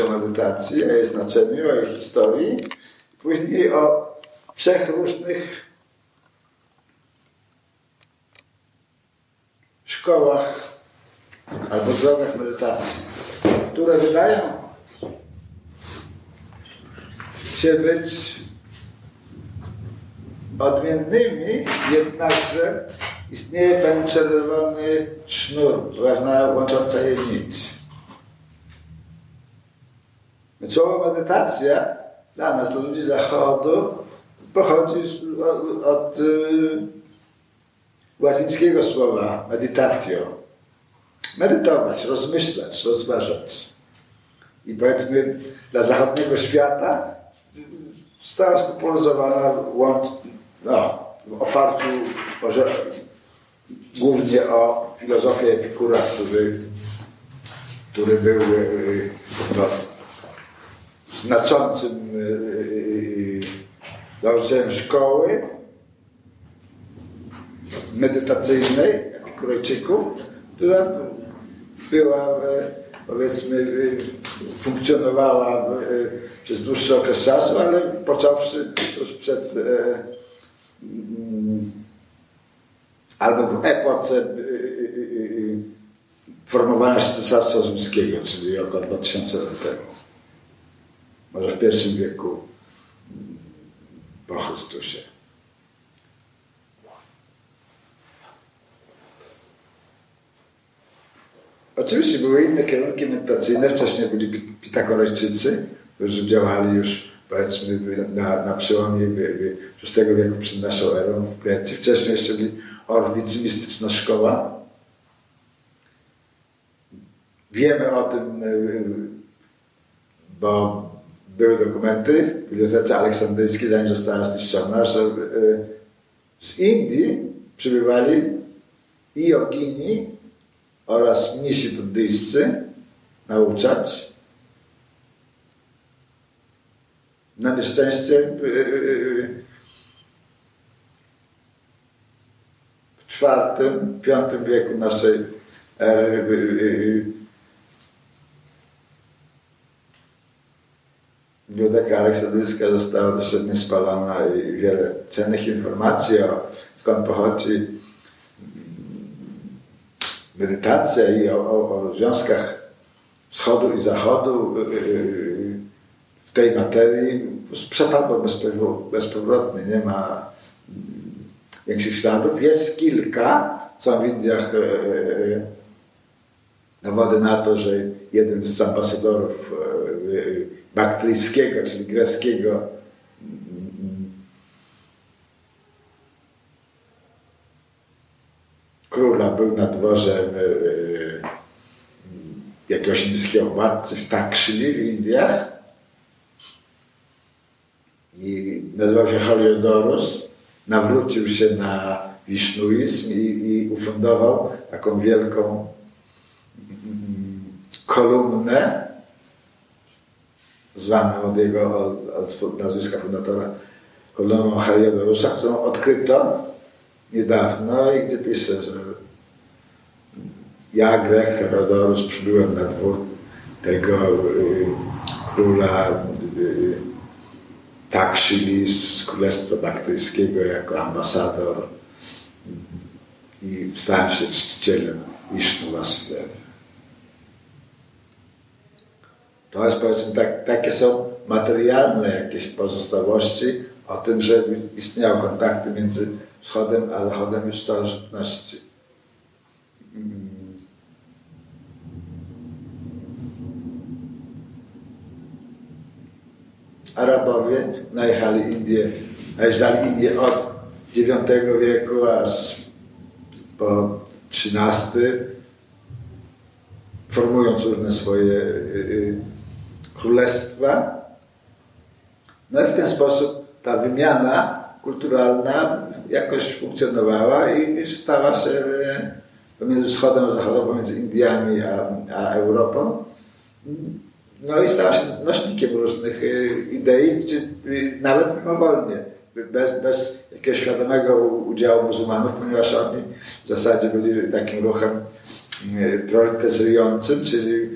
o medytacji, o jej znaczeniu, o jej historii, później o trzech różnych szkołach albo drogach medytacji, które wydają się być odmiennymi, jednakże istnieje pewien czerwony sznur, ważna łącząca je nić. Słowo medytacja dla nas, dla ludzi zachodu, pochodzi od, od y, łacińskiego słowa meditatio. Medytować, rozmyślać, rozważać. I powiedzmy, dla zachodniego świata została spopularyzowana łącz, no, w oparciu może głównie o filozofię Epikura, który, który był y, no, znaczącym y, y, założycielem szkoły medytacyjnej Epikurejczyków, która była powiedzmy funkcjonowała przez dłuższy okres czasu, ale począwszy już przed mm, albo w epoce formowania Cesarstwa Rzymskiego, czyli około 2000 lat temu. Może w pierwszym wieku po Chrystusie. Oczywiście były inne kierunki medytacyjne. Wcześniej byli Pitagorejczycy, którzy działali już powiedzmy na, na przełomie VI wieku przed naszą erą w Grecji. Wcześniej jeszcze byli Orwicy, mistyczna szkoła. Wiemy o tym, bo były dokumenty w Bibliotece Aleksandryjskiej, zanim została zniszczona, że z Indii przybywali i jogini, oraz mnisi buddyjscy nauczać. Na nieszczęście w, w czwartym, piątym wieku naszej ery Biblioteka Aleksandryjska została doszczętnie spalona i wiele cennych informacji o skąd pochodzi medytacja i o, o, o związkach wschodu i zachodu y, y, w tej materii. Przepadło bezpowrotnie, nie ma większych śladów. Jest kilka, są w Indiach y, dowody na to, że jeden z ambasadorów baktryjskiego, czyli greckiego króla był na dworze jakiegoś indyjskiego władcy w Takshili w Indiach i nazywał się Heliodorus. Nawrócił się na wisznuizm i, i ufundował taką wielką mm, kolumnę zwaną od jego od, od nazwiska fundatora kolumną Heliodorusa, którą odkryto niedawno i gdzie pisze, że ja, Grech Herodorus, przybyłem na dwór tego y, króla y, Taksili z Królestwa Baktyjskiego jako ambasador i stałem się czcicielem Wisznu. To jest powiedzmy, tak, takie są materialne jakieś pozostałości o tym, że istniały kontakty między wschodem a zachodem już starożytności. Arabowie najechali Indię, najeżdżali Indię od IX wieku aż po XIII, formując różne swoje y, y, królestwa. No i w ten sposób ta wymiana kulturalna jakoś funkcjonowała i stała się e, pomiędzy wschodem a zachodem, pomiędzy Indiami a, a Europą. No i stała się nośnikiem różnych e, idei, czy nawet mimowolnie bez, bez jakiegoś świadomego udziału muzułmanów, ponieważ oni w zasadzie byli takim ruchem e, proletaryzującym, czyli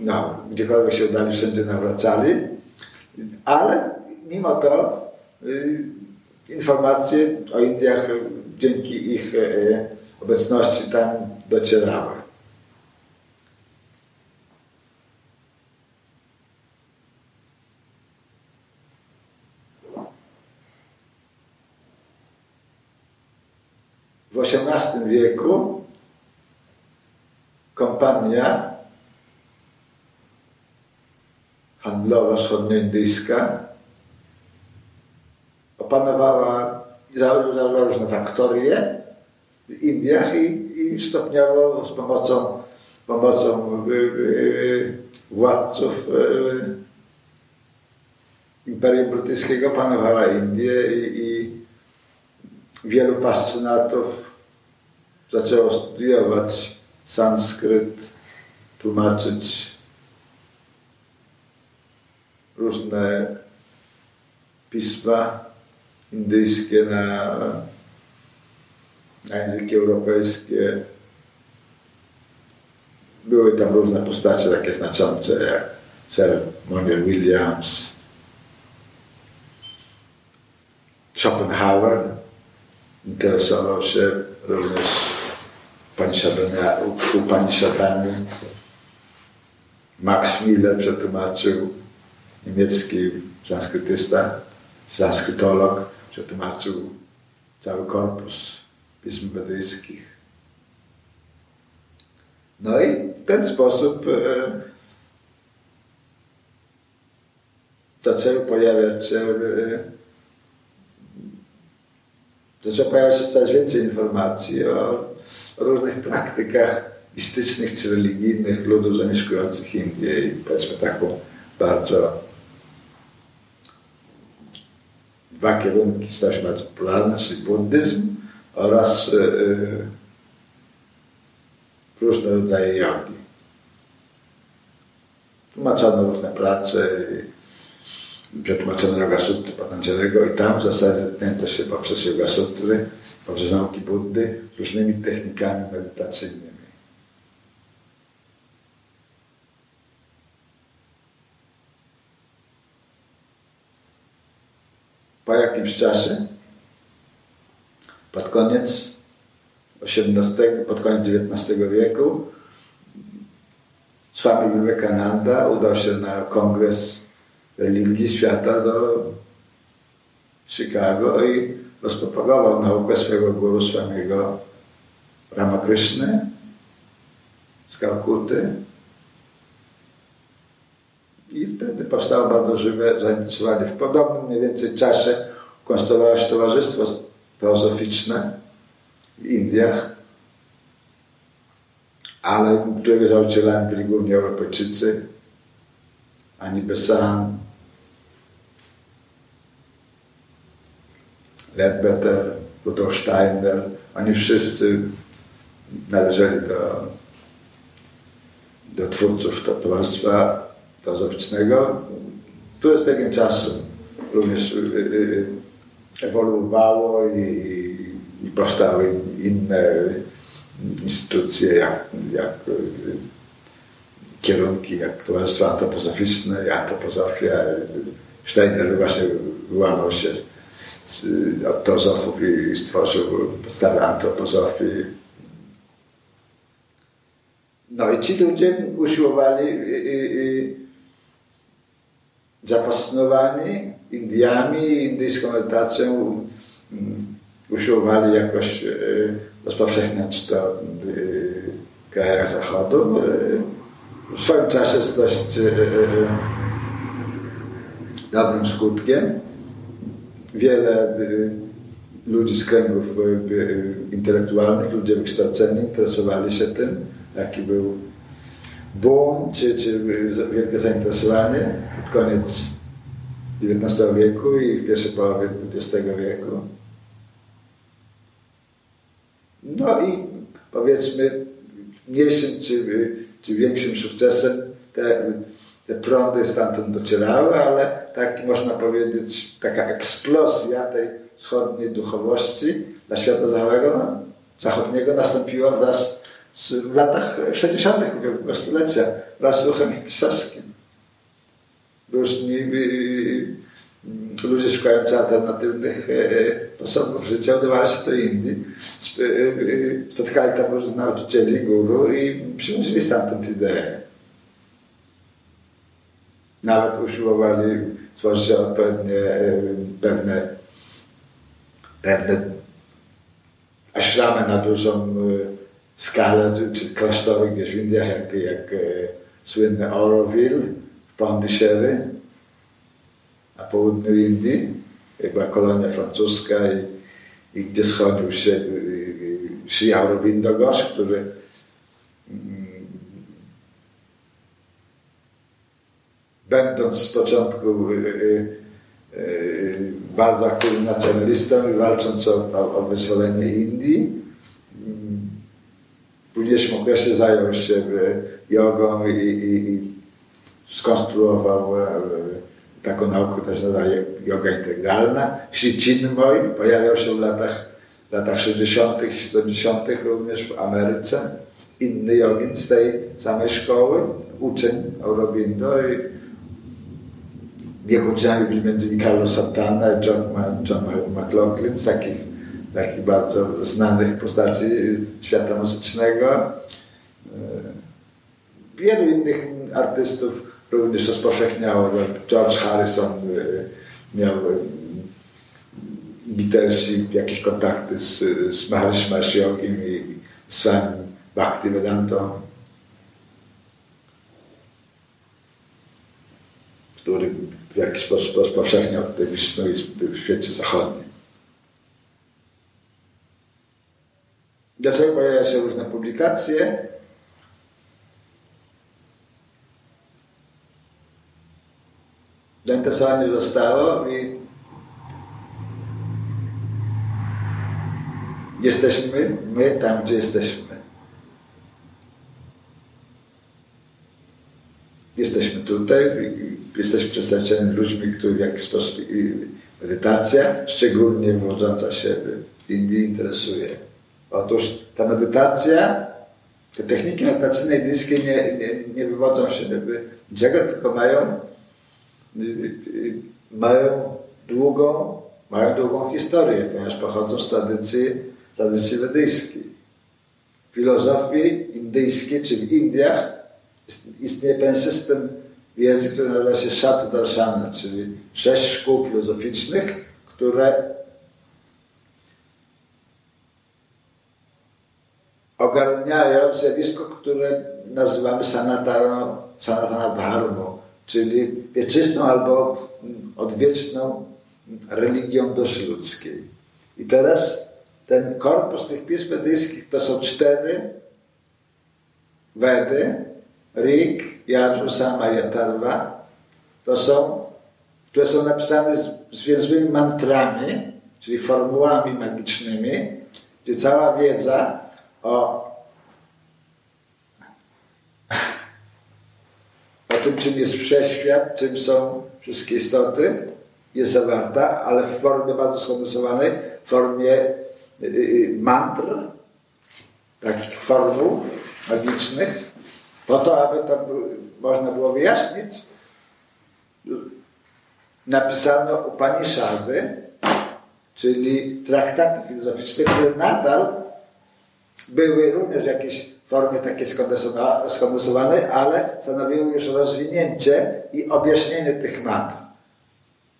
no, gdziekolwiek się udali, wszędzie nawracali, ale mimo to y, informacje o Indiach dzięki ich e, obecności tam docierały. W XVIII wieku kompania handlowa wschodnioindyjska opanowała, założyła różne faktorie w Indiach i, i stopniowo z pomocą, pomocą y, y, władców y, Imperium Brytyjskiego panowała Indie i, i wielu fascynatów zaczęło studiować sanskryt, tłumaczyć różne pisma indyjskie na, na języki europejskie. Były tam różne postacie takie znaczące jak Sir Monier Williams, Schopenhauer, interesował się również Upanishadami. Max Miller przetłumaczył niemiecki sanskrytysta, sanskrytolog, przetłumaczył cały korpus pism wedyjskich. No i w ten sposób e, zaczęły pojawiać się e, zaczęło pojawiać się coraz więcej informacji o, o różnych praktykach mistycznych czy religijnych ludów zamieszkujących Indię i powiedzmy taką bardzo dwa kierunki bardzo popularne, czyli buddyzm oraz y, y, różne rodzaje jogi. Tłumaczono różne prace, przetłumaczono Yoga Sutry Patanjaliego i tam w zasadzie zetknięto się poprzez Yoga Sutry, poprzez nauki Buddy różnymi technikami medytacyjnymi. Po jakimś czasie, pod koniec XVIII, pod koniec XIX wieku, Swami Vivekananda udał się na kongres religii świata do Chicago i rozpropagował naukę swojego guru, swojego Ramakrishny z Kalkuty. I wtedy powstało bardzo żywe zainteresowanie. W podobnym mniej więcej czasie konstruowało się towarzystwo teozoficzne w Indiach, ale którego założycielami byli głównie Europejczycy, Ani Besant, Ledbetter, Rudolf Steiner, oni wszyscy należeli do, do twórców Towarzystwa Teozoficznego, które z biegiem czasu również y, y, y, ewoluowało i, i powstały inne instytucje, jak, jak kierunki, jak Towarzystwo Antropozoficzne, Antropozofia. Steiner właśnie wyłamał się od teozofów i stworzył podstawę antropozofii. No i ci ludzie usiłowali zafascynowani Indiami, indyjską medytacją, usiłowali jakoś rozpowszechniać to w krajach zachodu. W swoim czasie z dość dobrym skutkiem wiele ludzi z kręgów intelektualnych, ludzie wykształceni interesowali się tym, jaki był boom, czy, czy wielkie zainteresowanie pod koniec XIX wieku i w pierwszej połowie XX wieku. No i powiedzmy mniejszym czy, czy większym sukcesem te te prądy stamtąd docierały, ale tak można powiedzieć, taka eksplozja tej wschodniej duchowości dla świata zachodniego, no, zachodniego nastąpiła wraz w latach 60. ubiegłego stulecia wraz z ruchem hipisowskim. Różni y, ludzie szukający alternatywnych sposobów życia udawali się do Indii. Spotkali tam różnych nauczycieli, guru i przynosili stamtąd idee. Nawet usiłowali stworzyć odpowiednie pewne, pewne aśramy na dużą skalę, czy klasztory gdzieś w Indiach, jak, jak słynny Auroville w Pondichéry na południu Indii, jak była kolonia francuska i, i gdzie schodził się Sri Aurobindo Ghosh, który mm, będąc z początku y, y, bardzo aktywnym nacjonalistą i walcząc o, o, o wyzwolenie Indii, późniejszym okresie zajął się jogą i, i, i skonstruował e, taką naukę, która się nazywa yoga integralna. Sri Chinmoy pojawiał się w latach, latach 60. i 70. również w Ameryce. Inny jogin z tej samej szkoły, uczeń Aurobindo jego uczniami byli między innymi Carlos Santana i John, John McLaughlin z takich, takich bardzo znanych postaci świata muzycznego. E, wielu innych artystów również rozpowszechniało. George Harrison e, miał Beatlesi jakieś kontakty z, z Maharishi Mahesh Yogim i Swami Bhaktivedantą, który w jakiś sposób rozpowszechniał te Wisznuizm w świecie zachodnim. Dlaczego pojawiają się różne publikacje? Zainteresowanie zostało i jesteśmy my tam, gdzie jesteśmy. Jesteśmy tutaj, jesteśmy przedstawicielami ludźmi, których w jakiś sposób medytacja, szczególnie wywodząca się z Indii, interesuje. Otóż ta medytacja, te techniki medytacyjne indyjskie nie, nie, nie wywodzą się niczego, tylko mają, mają długą, mają długą historię, ponieważ pochodzą z tradycji, tradycji wedyjskiej. W filozofii indyjskiej, czy w Indiach istnieje pewien system wiedzy, który nazywa się Shat Darshana, czyli sześć szkół filozoficznych, które ogarniają zjawisko, które nazywamy sanatana, dharmą, czyli wieczystą albo odwieczną religią duszy ludzkiej. I teraz ten korpus tych pism wedyjskich to są cztery Wedy, Rig, Yajur, Sama i Atarva. To są, które są napisane zwięzłymi mantrami, czyli formułami magicznymi, gdzie cała wiedza o, o tym, czym jest wszechświat, czym są wszystkie istoty, jest zawarta, ale w formie bardzo skondensowanej, w formie y, y, mantr, takich formuł magicznych, po to, aby to można było wyjaśnić, napisano Upanishady, czyli traktaty filozoficzne, które nadal były również w jakiejś formie takiej skondensowanej, ale stanowiły już rozwinięcie i objaśnienie tych mantr.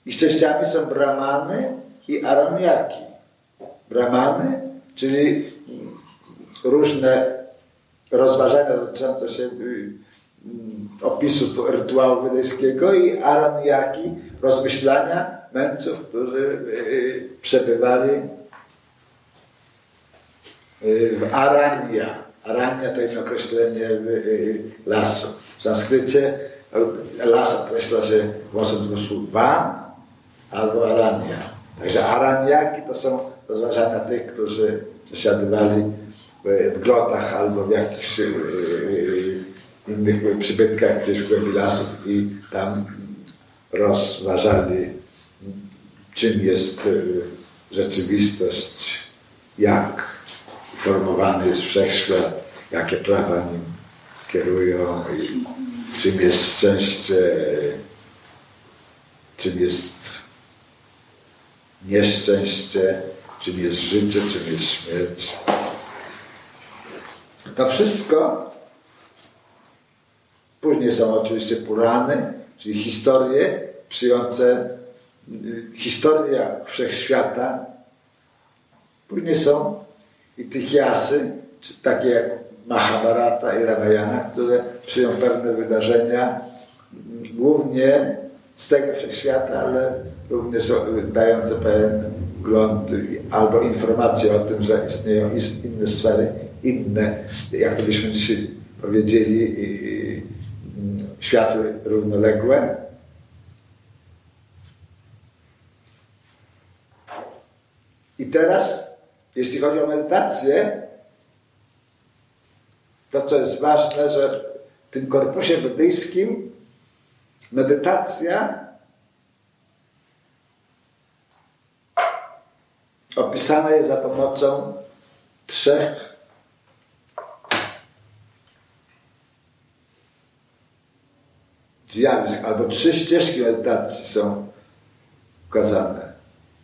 Ich częściami są brahmany i araniaki. Brahmany, czyli różne rozważania dotyczące się y, opisów rytuału wydejskiego i araniaki, rozmyślania mędrców, którzy y, przebywali Arania. Arania to jest określenie lasu. W sanskrycie las określa się głosem dwóch van albo arania. Także araniaki to są rozważania tych, którzy przesiadywali w grotach albo w jakichś innych przybytkach gdzieś w głębi lasów i tam rozważali, czym jest y, rzeczywistość, jak formowany jest wszechświat, jakie prawa nim kierują, i czym jest szczęście, czym jest nieszczęście, czym jest życie, czym jest śmierć. To wszystko później są oczywiście Purany, czyli historie przyjące historia wszechświata. Później są i tych jasy, takie jak Mahabharata i Ramayana, które przyjął pewne wydarzenia, głównie z tego wszechświata, ale również dające pewien wgląd albo informacje o tym, że istnieją inne sfery, inne, jak to byśmy dzisiaj powiedzieli, światy równoległe. I teraz, jeśli chodzi o medytację, to co jest ważne, że w tym korpusie buddyjskim medytacja opisana jest za pomocą trzech zjawisk, albo trzy ścieżki medytacji są ukazane.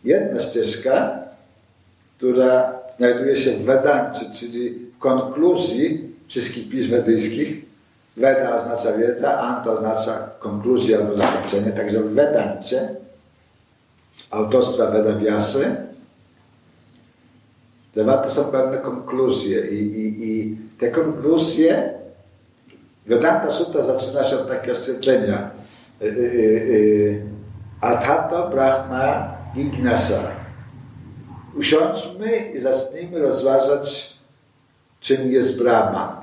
Jedna ścieżka, która znajduje się w Vedancie, czyli w konkluzji wszystkich pism medyjskich. Veda oznacza wiedza, Anta oznacza konkluzję albo zakończenie. Także w Vedancie autorstwa Veda Vyasy zawarte są pewne konkluzje i, i, i te konkluzje Vedanta Sutta zaczyna się od takiego stwierdzenia y, y, y, Atato Brahma Gignasa usiądźmy i zacznijmy rozważać czym jest Brahman,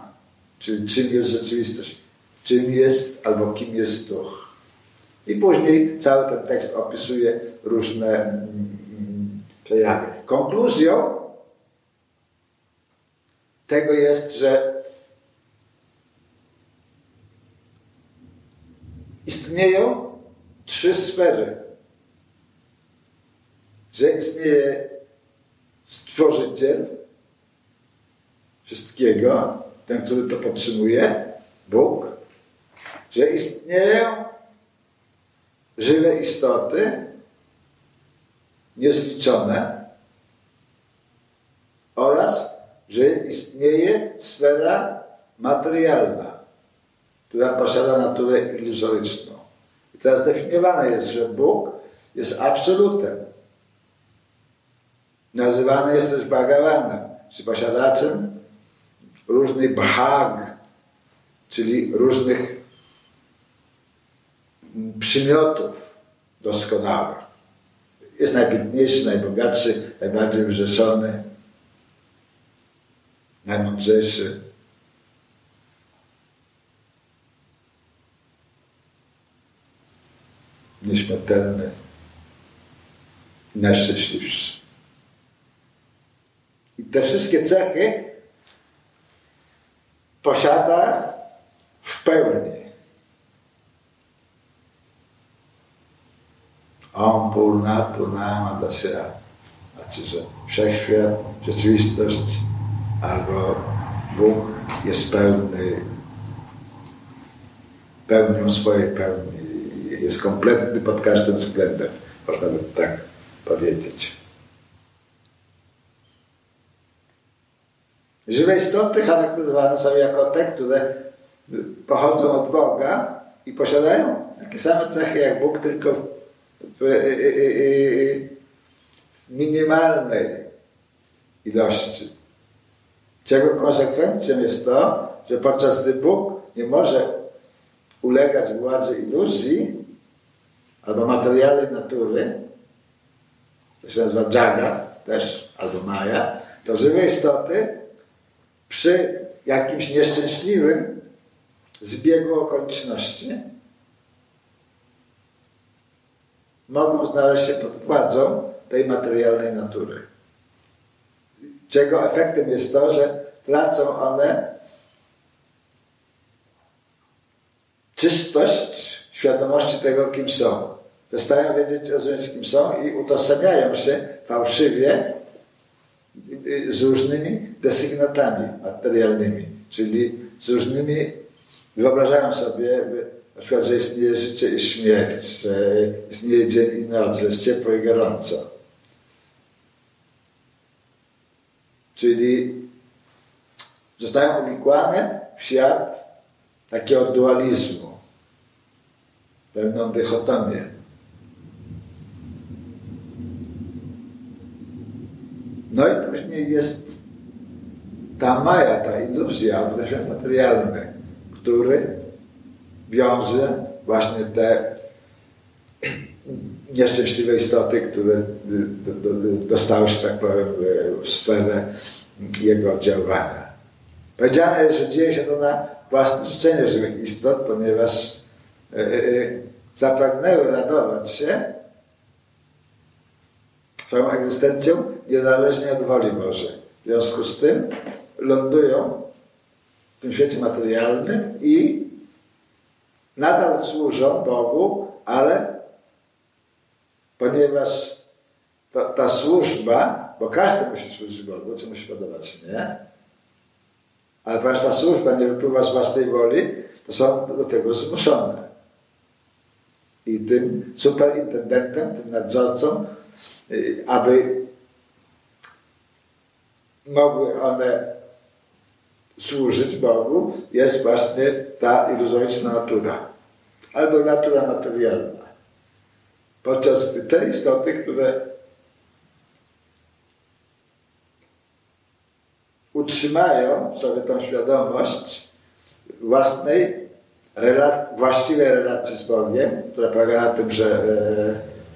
czyli czym jest rzeczywistość, czym jest albo kim jest duch. I później cały ten tekst opisuje różne mm, przejawy. Konkluzją tego jest, że istnieją trzy sfery. Że istnieje stworzyciel wszystkiego, ten, który to podtrzymuje, Bóg, że istnieją żywe istoty, niezliczone oraz, że istnieje sfera materialna, która posiada naturę iluzoryczną. I teraz definiowane jest, że Bóg jest absolutem. Nazywany jest też Bhagawanem, czy posiadaczem różnych bhag, czyli różnych przymiotów doskonałych. Jest najpiękniejszy, najbogatszy, najbardziej wyrzeczony, najmądrzejszy. Nieśmiertelny, najszczęśliwszy. I te wszystkie cechy posiada w pełni. On Purna, Purnama Dasya. Znaczy, że wszechświat, rzeczywistość albo Bóg jest pełny, pełnią swojej pełni. Jest kompletny pod każdym względem, można by tak powiedzieć. Żywe istoty charakteryzowane są jako te, które pochodzą od Boga i posiadają takie same cechy jak Bóg, tylko w, minimalnej ilości. Czego konsekwencją jest to, że podczas gdy Bóg nie może ulegać władzy iluzji albo materialnej natury, to się nazywa Jagat też, albo Maja, to żywe istoty przy jakimś nieszczęśliwym zbiegu okoliczności mogą znaleźć się pod władzą tej materialnej natury. Czego efektem jest to, że tracą one czystość świadomości tego, kim są. Przestają wiedzieć, rozumieć, kim są i utożsamiają się fałszywie z różnymi desygnatami materialnymi, czyli z różnymi, wyobrażają sobie na przykład, że istnieje życie i śmierć, że istnieje dzień i noc, że jest ciepło i gorąco. Czyli zostają uwikłane w świat takiego dualizmu, pewną dychotomię. No i później jest ta maja, ta iluzja, świat materialny, który wiąże właśnie te nieszczęśliwe istoty, które dostały się, tak powiem, w sferę jego oddziaływania. Powiedziane jest, że dzieje się to na własne życzenie żywych istot, ponieważ e, zapragnęły radować się swoją egzystencją niezależnie od woli Bożej. W związku z tym lądują w tym świecie materialnym i nadal służą Bogu, ale ponieważ to, ta służba, bo każdy musi służyć Bogu, co musi podobać, nie? Ale ponieważ ta służba nie wypływa z własnej woli, to są do tego zmuszone. I tym superintendentem, tym nadzorcą, y, aby mogły one służyć Bogu, jest właśnie ta iluzoryczna natura. Albo natura materialna. Podczas gdy te istoty, które utrzymają sobie tą świadomość własnej, właściwej relacji z Bogiem, która polega na tym, że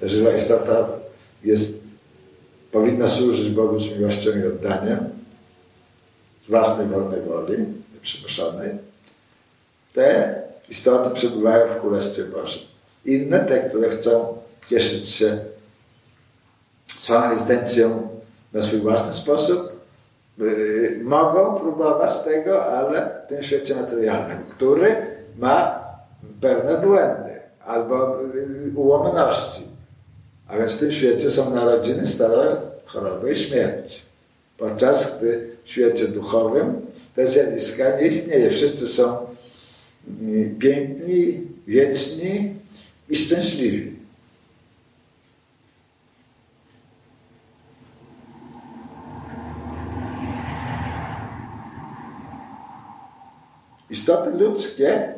e, żywa istota jest, powinna służyć Bogu z miłością i oddaniem, z własnej wolnej woli, przymuszonej, te istoty przebywają w Królestwie Bożym. Inne, te, które chcą cieszyć się swoją egzystencją na swój własny sposób, yy, mogą próbować tego, ale w tym świecie materialnym, który ma pewne błędy albo yy, ułomności. A więc w tym świecie są narodziny, stare choroby i śmierć. Podczas gdy w świecie duchowym te zjawiska nie istnieje. Wszyscy są mm, piękni, wieczni i szczęśliwi. Istoty ludzkie,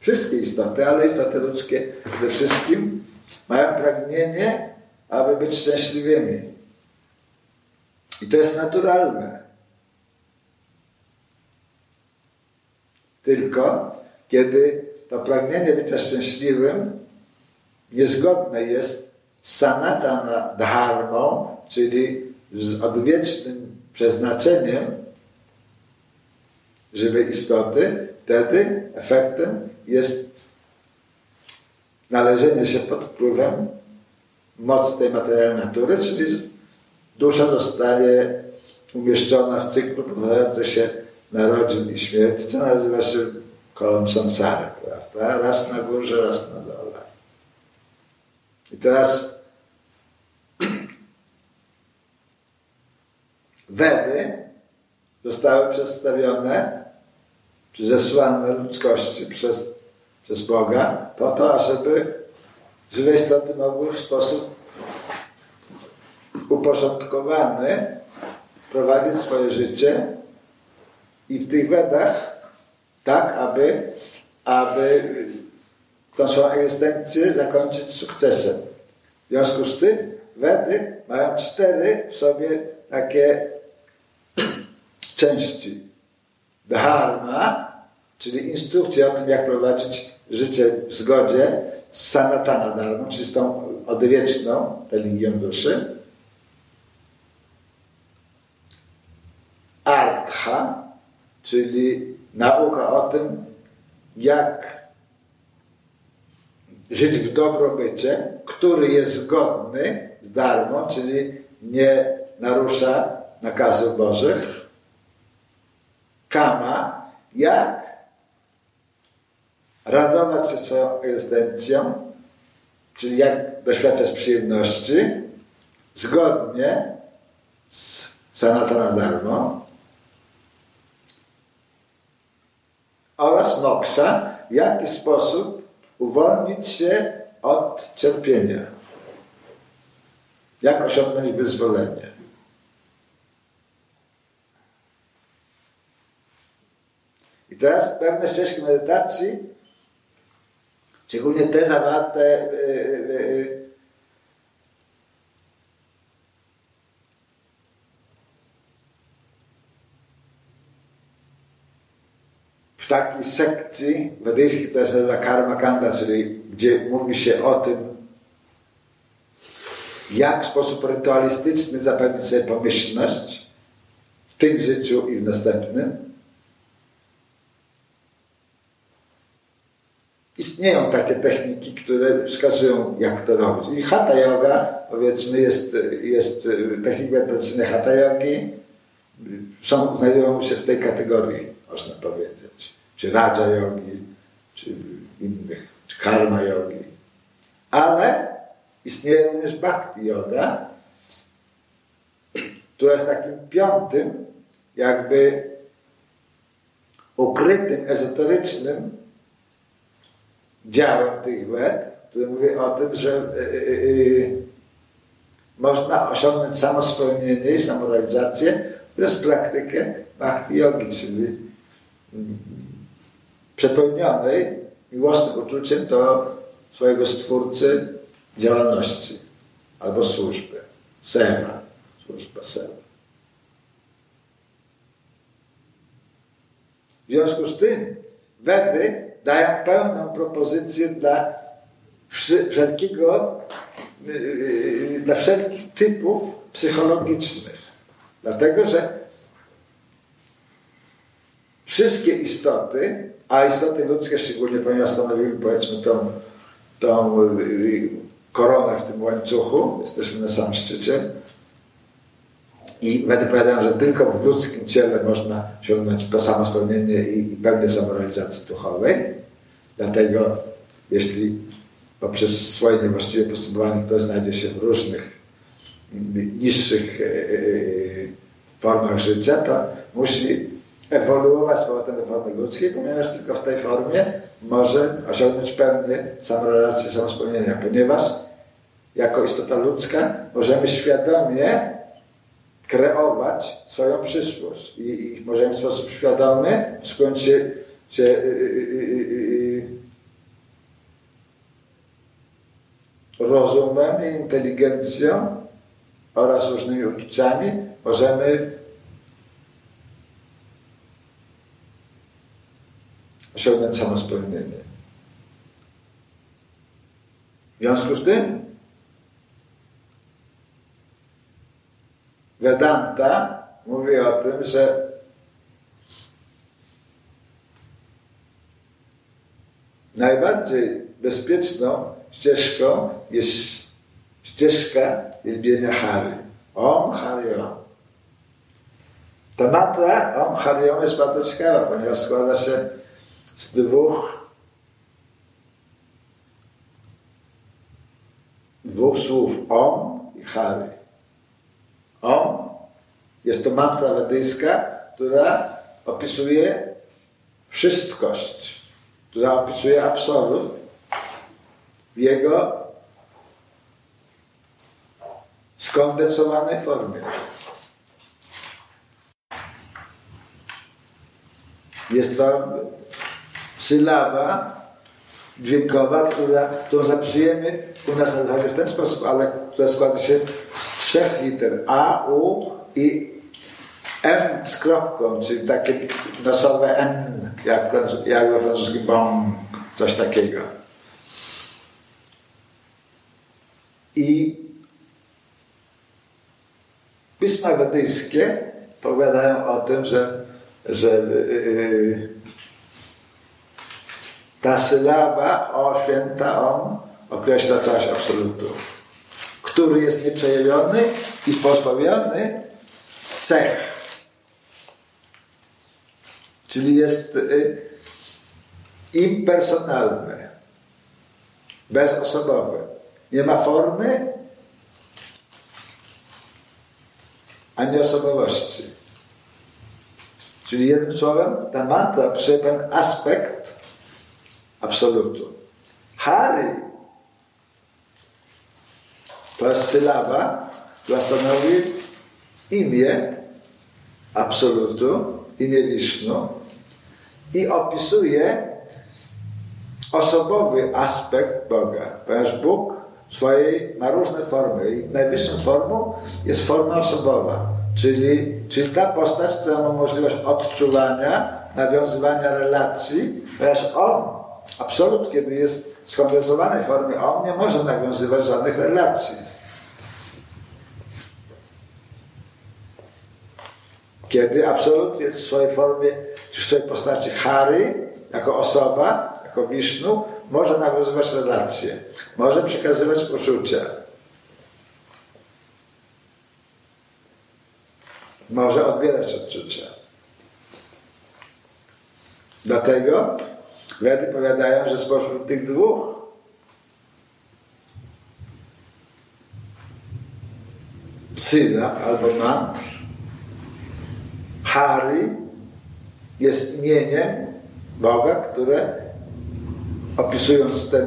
wszystkie istoty, ale istoty ludzkie przede wszystkim mają pragnienie, aby być szczęśliwymi. I to jest naturalne. Tylko kiedy to pragnienie bycia szczęśliwym niezgodne jest z sanatana dharmą, czyli z odwiecznym przeznaczeniem żywej istoty, wtedy efektem jest należenie się pod wpływem mocy tej materialnej natury, czyli dusza zostaje umieszczona w cyklu powtarzającym się narodzin i śmierci, co nazywa się kolą samsary, prawda? Raz na górze, raz na dole. I teraz Wedy zostały przedstawione, zesłane ludzkości przez, przez Boga po to, ażeby żywe istoty mogły w sposób uporządkowany prowadzić swoje życie i w tych wedach tak, aby, aby tą swoją egzystencję zakończyć sukcesem. W związku z tym Wedy mają cztery w sobie takie części. Dharma, czyli instrukcja o tym, jak prowadzić życie w zgodzie z sanatana dharma, czyli z tą odwieczną religią duszy. Artha, czyli nauka o tym, jak żyć w dobrobycie, który jest zgodny z darmą, czyli nie narusza nakazów Bożych. Kama, jak radować się swoją egzystencją, czyli jak doświadczać przyjemności, zgodnie z sanatana darmą oraz moksha, w jaki sposób uwolnić się od cierpienia. Jak osiągnąć wyzwolenie. I teraz pewne ścieżki medytacji, szczególnie te zawarte w takiej sekcji wedyjskiej, która się nazywa Karma Kanda, czyli gdzie mówi się o tym, jak w sposób rytualistyczny zapewnić sobie pomyślność w tym życiu i w następnym. Istnieją takie techniki, które wskazują, jak to robić. I hatha yoga, powiedzmy, jest, jest techniki hatha yogi, są, znajdują się w tej kategorii, można powiedzieć. Czy raja yogi, czy innych, czy karma yogi. Ale istnieje również bhakti yoga, która jest takim piątym, jakby ukrytym, ezoterycznym działem tych wed, który mówi o tym, że yy, można osiągnąć samospełnienie i samorealizację przez praktykę bhakti yogi, czyli mm, przepełnionej miłosnym uczuciem do swojego Stwórcy działalności albo służby. Seva, służba seva. W związku z tym Wedy dają pełną propozycję dla wszelkiego, y, y, dla wszelkich typów psychologicznych. Dlatego, że wszystkie istoty, a istoty ludzkie szczególnie, ponieważ stanowiły powiedzmy tą, tą y, koronę w tym łańcuchu, jesteśmy na samym szczycie i będę powiadał, że tylko w ludzkim ciele można osiągnąć to samo spełnienie i, i pełnię samorealizacji duchowej. Dlatego jeśli poprzez swoje niewłaściwe postępowanie ktoś znajdzie się w różnych niższych e, formach życia, to musi ewoluować z powrotem do formy ludzkiej, ponieważ tylko w tej formie może osiągnąć pełnię samorealizację, samospełnienia, ponieważ jako istota ludzka możemy świadomie kreować swoją przyszłość i, i możemy w sposób świadomy skąd się, się yy, yy, rozumem i inteligencją oraz różnymi uczuciami możemy osiągnąć samospełnienie. W związku z tym Vedanta mówi o tym, że najbardziej bezpieczną ścieżką jest ścieżka wielbienia Hari. Om Hari Om. Ta mantra Om Hari Om jest bardzo ciekawa, ponieważ składa się z dwóch dwóch słów Om i Hari. Om jest to mantra wedyjska, która opisuje wszystkość, która opisuje absolut w jego skondensowanej formie. Jest to sylaba dźwiękowa, która, którą zapisujemy u nas na w ten sposób, ale która składa się trzech liter A, U i M z kropką, czyli takie nosowe N, jak, jak we francuskim bon, coś takiego. I pisma wedyjskie powiadają o tym, że, że yy, ta sylaba o święta on określa całość absolutu, który jest nieprzejawiony i pozbawiony cech. Czyli jest y, impersonalny, bezosobowy. Nie ma formy ani osobowości. Czyli jednym słowem, ta mantra przyjmuje aspekt absolutu. Hari to jest sylaba, która stanowi imię absolutu, imię Wisznu i opisuje osobowy aspekt Boga, ponieważ Bóg swojej ma różne formy i najwyższą formą jest forma osobowa, czyli, czyli ta postać, która ma możliwość odczuwania, nawiązywania relacji, ponieważ On, absolut, kiedy jest w skondensowanej formie, On nie może nawiązywać żadnych relacji. Kiedy absolut jest w swojej formie, czy w swojej postaci Hari, jako osoba, jako Wisznu, może nawiązywać relacje, może przekazywać uczucia. Może odbierać odczucia. Dlatego Wedy powiadają, że spośród tych dwóch sylab albo mantr Hari jest imieniem Boga, które opisując ten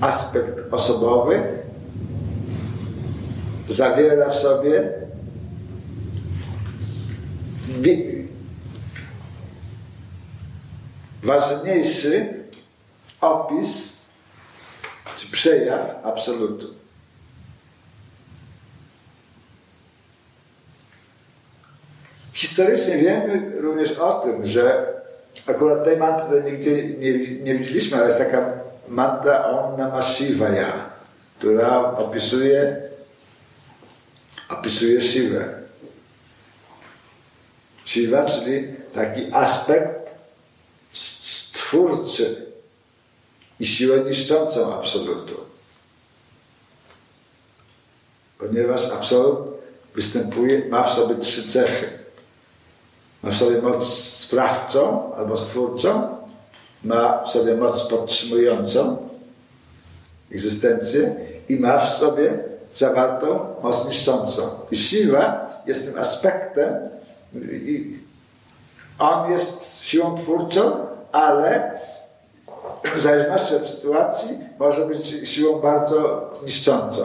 aspekt osobowy, zawiera w sobie ważniejszy opis czy przejaw absolutu. Historycznie wiemy również o tym, że Akurat tej mantry nigdzie nie, nie widzieliśmy, ale jest taka mantra Om Namah Shivaya, która opisuje opisuje Shivę. Shiva, czyli taki aspekt stwórczy i siłę niszczącą absolutu. Ponieważ absolut występuje, ma w sobie trzy cechy. Ma w sobie moc sprawczą albo stwórczą, ma w sobie moc podtrzymującą egzystencję i ma w sobie zawartą moc niszczącą. I siła jest tym aspektem, i on jest siłą twórczą, ale w zależności od sytuacji może być siłą bardzo niszczącą.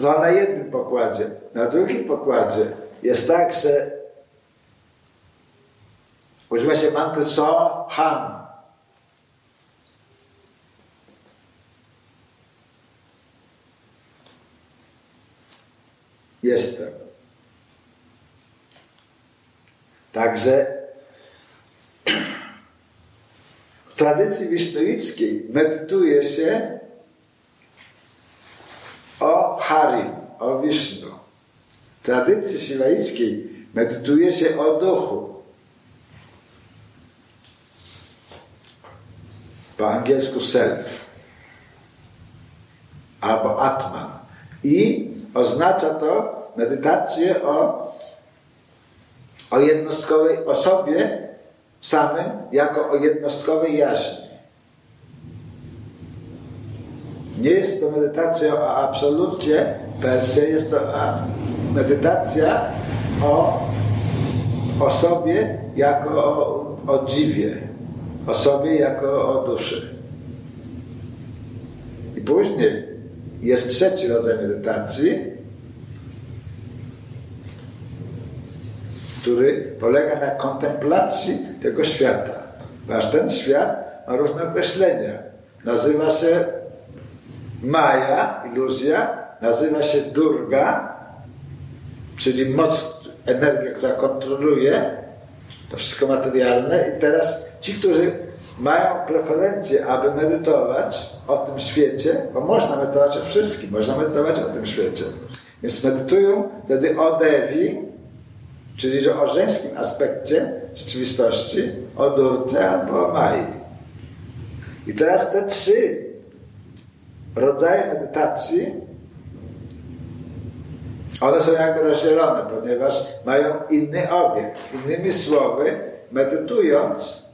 To na jednym pokładzie. Na drugim pokładzie jest tak, że używa się mantry so, han. Jestem. Także w tradycji wisznuickiej medytuje się o Hari, o Wisznu tradycji siwaickiej medytuje się o duchu. Po angielsku self albo atman. I oznacza to medytację o, o jednostkowej osobie samym jako o jednostkowej jaźni. Nie jest to medytacja o absolucie per se, jest to medytacja o osobie jako o, o dziwie, o sobie jako o duszy. I później jest trzeci rodzaj medytacji, który polega na kontemplacji tego świata. Ponieważ ten świat ma różne określenia. Nazywa się Maja, iluzja, nazywa się Durga, czyli moc, energia, która kontroluje to wszystko materialne. I teraz ci, którzy mają preferencję, aby medytować o tym świecie, bo można medytować o wszystkim, można medytować o tym świecie. Więc medytują wtedy o Devi, czyli że o żeńskim aspekcie rzeczywistości, o Durce albo o Mai. I teraz te trzy rodzaje medytacji, one są jakby rozdzielone, ponieważ mają inny obiekt. Innymi słowy, medytując,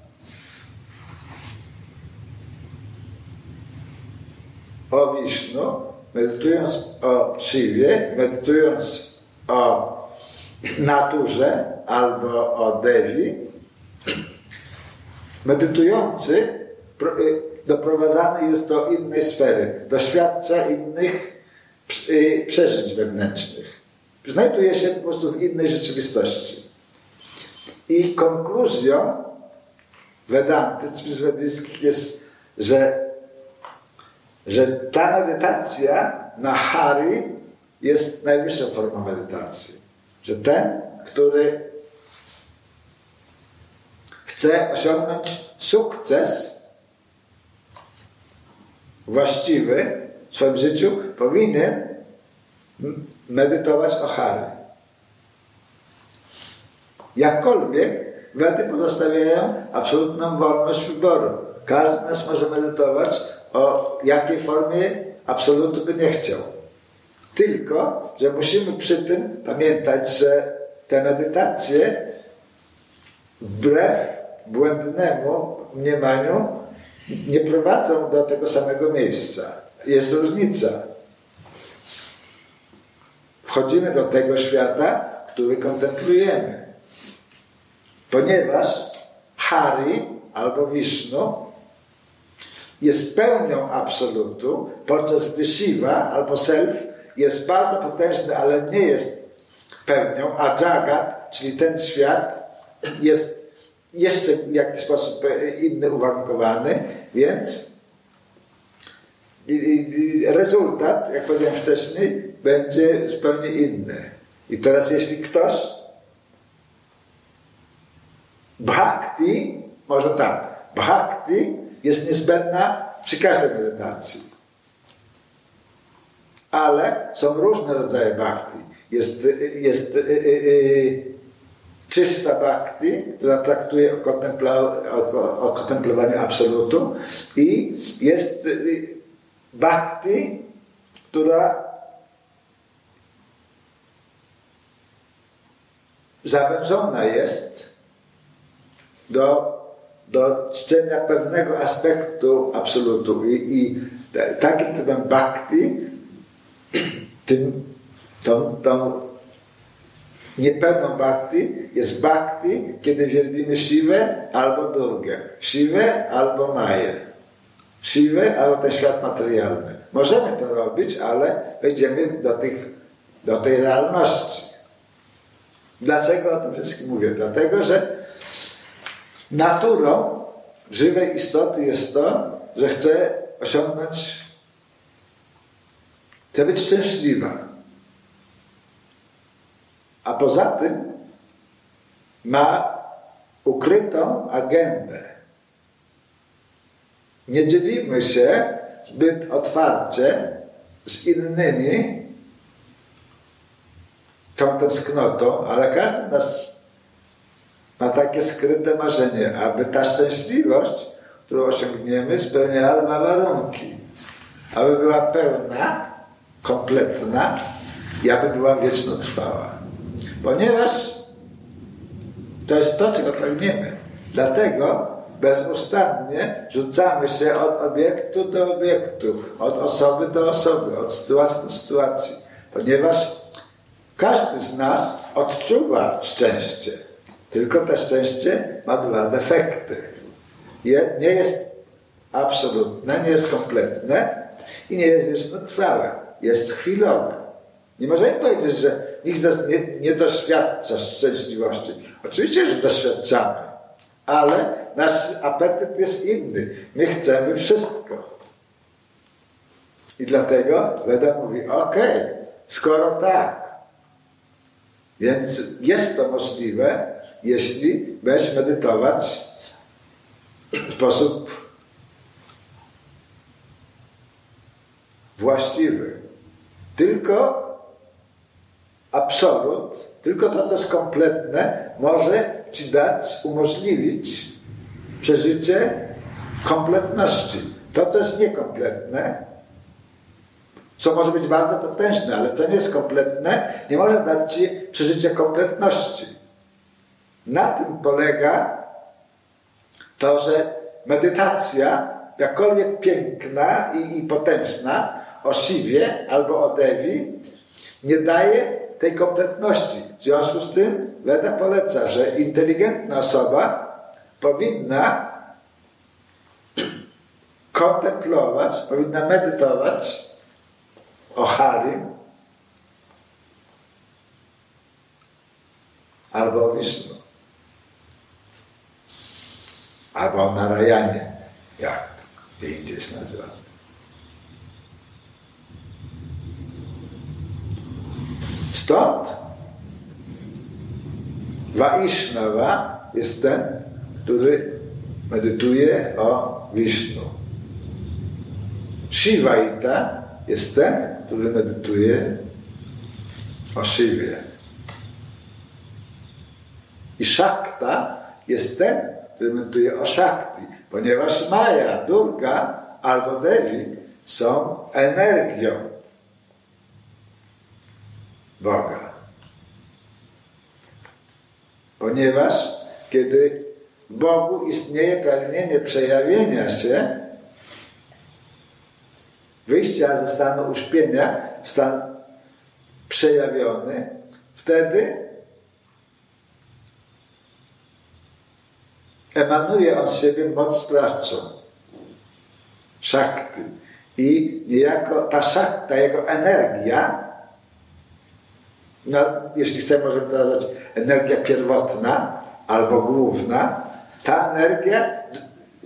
o Wisznu, medytując o Shiwie, medytując o naturze albo o Dewi, medytujący y, doprowadzany jest do innej sfery, doświadcza innych przeżyć wewnętrznych. Znajduje się po prostu w innej rzeczywistości. I konkluzją Vedanty, czy wedyjskich jest, że, że ta medytacja na Hari jest najwyższą formą medytacji. Że ten, który chce osiągnąć sukces właściwy w swoim życiu, powinien medytować o Hary. Jakkolwiek Wedy pozostawiają absolutną wolność wyboru. Każdy z nas może medytować o jakiej formie absolutu by nie chciał. Tylko, że musimy przy tym pamiętać, że te medytacje wbrew błędnemu mniemaniu nie prowadzą do tego samego miejsca. Jest różnica. Wchodzimy do tego świata, który kontemplujemy. Ponieważ Hari albo Vishnu jest pełnią absolutu, podczas gdy Shiva albo Self jest bardzo potężny, ale nie jest pełnią, a Jagat, czyli ten świat, jest jeszcze w jakiś sposób inny uwarunkowany, więc rezultat, jak powiedziałem wcześniej, będzie zupełnie inny. I teraz jeśli ktoś bhakti, może tak, bhakti jest niezbędna przy każdej medytacji. Ale są różne rodzaje bhakti. Jest, jest yy, yy, czysta bhakti, która traktuje o, kontempla, o, o kontemplowaniu absolutu i jest bhakti, która zawężona jest do, do czczenia pewnego aspektu absolutu. I, i takim typem bhakti, tym, tą, tą niepełną bhakti jest bhakti, kiedy wielbimy Siwę albo Durgę, Siwę albo Maję. Siwę albo ten świat materialny. Możemy to robić, ale wejdziemy do, tych, do tej realności. Dlaczego o tym wszystkim mówię? Dlatego, że naturą żywej istoty jest to, że chce osiągnąć, chce być szczęśliwa. A poza tym ma ukrytą agendę. Nie dzielimy się zbyt otwarcie z innymi tą tęsknotą, ale każdy nas ma takie skryte marzenie, aby ta szczęśliwość, którą osiągniemy, spełniała dwa warunki. Aby była pełna, kompletna i aby była wiecznotrwała. Ponieważ to jest to, czego pragniemy. Dlatego bezustannie rzucamy się od obiektu do obiektu, od osoby do osoby, od sytuacji do sytuacji. Ponieważ każdy z nas odczuwa szczęście. Tylko to szczęście ma dwa defekty. nie jest absolutne, nie jest kompletne i nie jest wiecznotrwałe. Jest chwilowe. Nie możemy powiedzieć, że nikt z nas nie, nie doświadcza szczęśliwości. Oczywiście, że doświadczamy, ale nasz apetyt jest inny. My chcemy wszystko. I dlatego Weda mówi, ok, skoro tak, więc jest to możliwe, jeśli będziesz medytować w sposób właściwy. Tylko absolut, tylko to, co jest kompletne, może ci dać, umożliwić przeżycie kompletności. To, co jest niekompletne, co może być bardzo potężne, ale to nie jest kompletne, nie może dać ci przeżycie kompletności. Na tym polega to, że medytacja jakkolwiek piękna i, i potężna, o Siwie albo o Devi, nie daje tej kompletności. W związku z tym Weda poleca, że inteligentna osoba powinna kontemplować, powinna medytować o Hari albo o Wisznu, albo o Narayanie, jak gdzie indziej jest nazywany. Stąd Vaishnava jest ten, który medytuje o Wisznu. Shivaita jest ten, który medytuje o Shiwie. I Shakta jest ten, który medytuje o Shakti, ponieważ Maja, Durga albo Devi są energią Boga. Ponieważ kiedy w Bogu istnieje pragnienie przejawienia się, wyjścia ze stanu uśpienia w stan przejawiony, wtedy emanuje on siebie moc sprawczą. Szakty. I niejako ta szakta, jego energia, no, jeśli chcemy, możemy nazwać energia pierwotna albo główna, ta energia,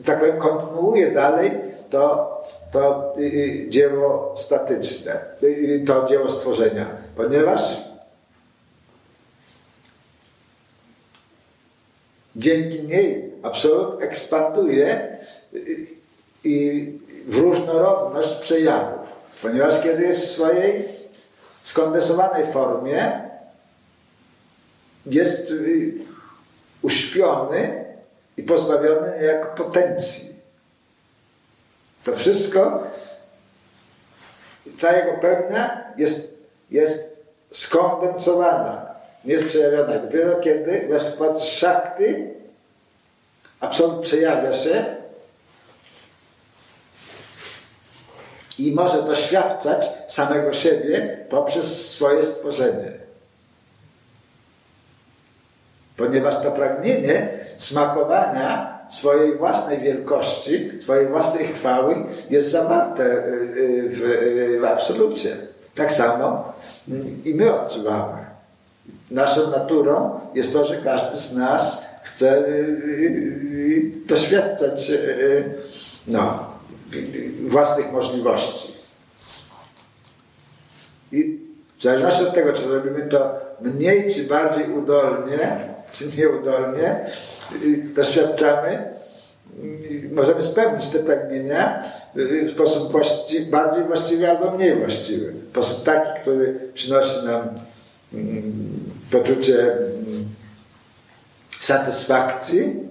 tak powiem, kontynuuje dalej to, to y, y, dzieło statyczne, y, to dzieło stworzenia, ponieważ dzięki niej absolut ekspanduje i w różnorodność przejawów, ponieważ kiedy jest w swojej skondensowanej formie jest uśpiony i pozbawiony niejako potencji. To wszystko, cała jego pełnia jest, jest skondensowana, nie jest przejawiona. Dopiero kiedy w przykład szakty absolut przejawia się i może doświadczać samego siebie poprzez swoje stworzenie. Ponieważ to pragnienie smakowania swojej własnej wielkości, swojej własnej chwały jest zawarte y, y, w, y, w absolucie. Tak samo i my odczuwamy. Naszą naturą jest to, że każdy z nas chce doświadczać no, własnych możliwości. I w zależności od tego, czy robimy to mniej czy bardziej udolnie, czy nieudolnie, doświadczamy, możemy spełnić te pragnienia w sposób właści bardziej właściwy albo mniej właściwy. W sposób taki, który przynosi nam mm, poczucie mm, satysfakcji,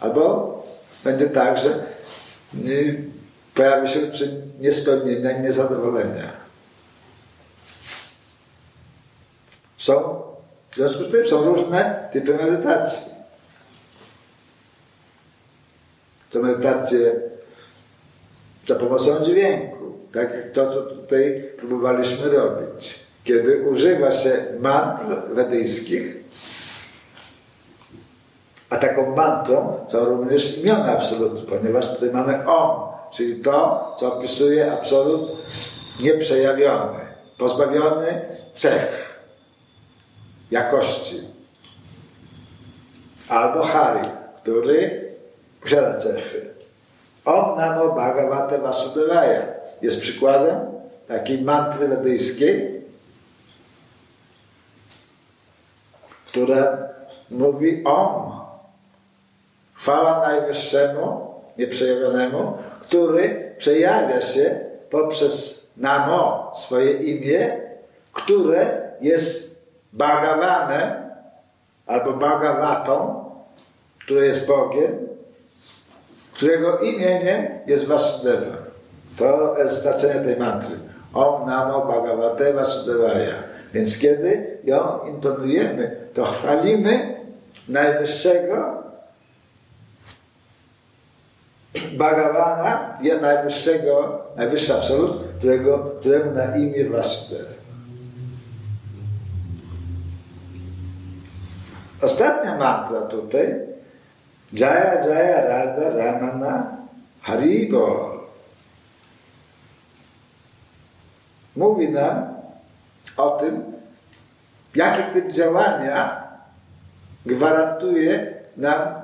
albo będzie tak, że y, pojawi się czy niespełnienia i niezadowolenia. W związku z tym są różne typy medytacji. To medytacje za pomocą dźwięku, tak jak to, co tutaj próbowaliśmy robić. Kiedy używa się mantr wedyjskich, a taką mantrą są również imiona absolutu, ponieważ tutaj mamy Om, czyli to, co opisuje absolut nieprzejawiony, pozbawiony cech, jakości. Albo Hari, który posiada cechy. Om Namo Bhagavate Vasudevaya jest przykładem takiej mantry wedyjskiej, która mówi Om. Chwała Najwyższemu, nieprzejawionemu, który przejawia się poprzez namo, swoje imię, które jest Bhagavanem albo Bhagavatą, które jest Bogiem, którego imieniem jest Vasudeva. To jest znaczenie tej mantry. Om Namo Bhagavate Vasudevaya. Więc kiedy ją intonujemy, to chwalimy Najwyższego Bhagawana, najwyższego, najwyższy absolut, którego, któremu na imię Vasudev. Ostatnia mantra tutaj Jaya Jaya Radha Ramana Haribol mówi nam o tym, jaki typ działania gwarantuje nam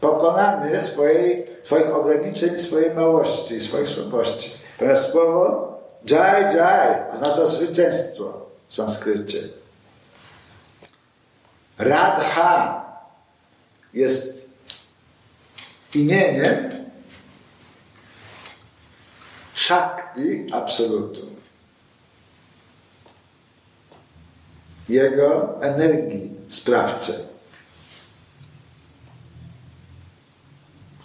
pokonanie swojej, swoich ograniczeń, swojej małości, swojej słabości. Teraz słowo Jai Jai oznacza zwycięstwo w sanskrycie. Radha jest imieniem Shakti absolutu. Jego energii sprawczej,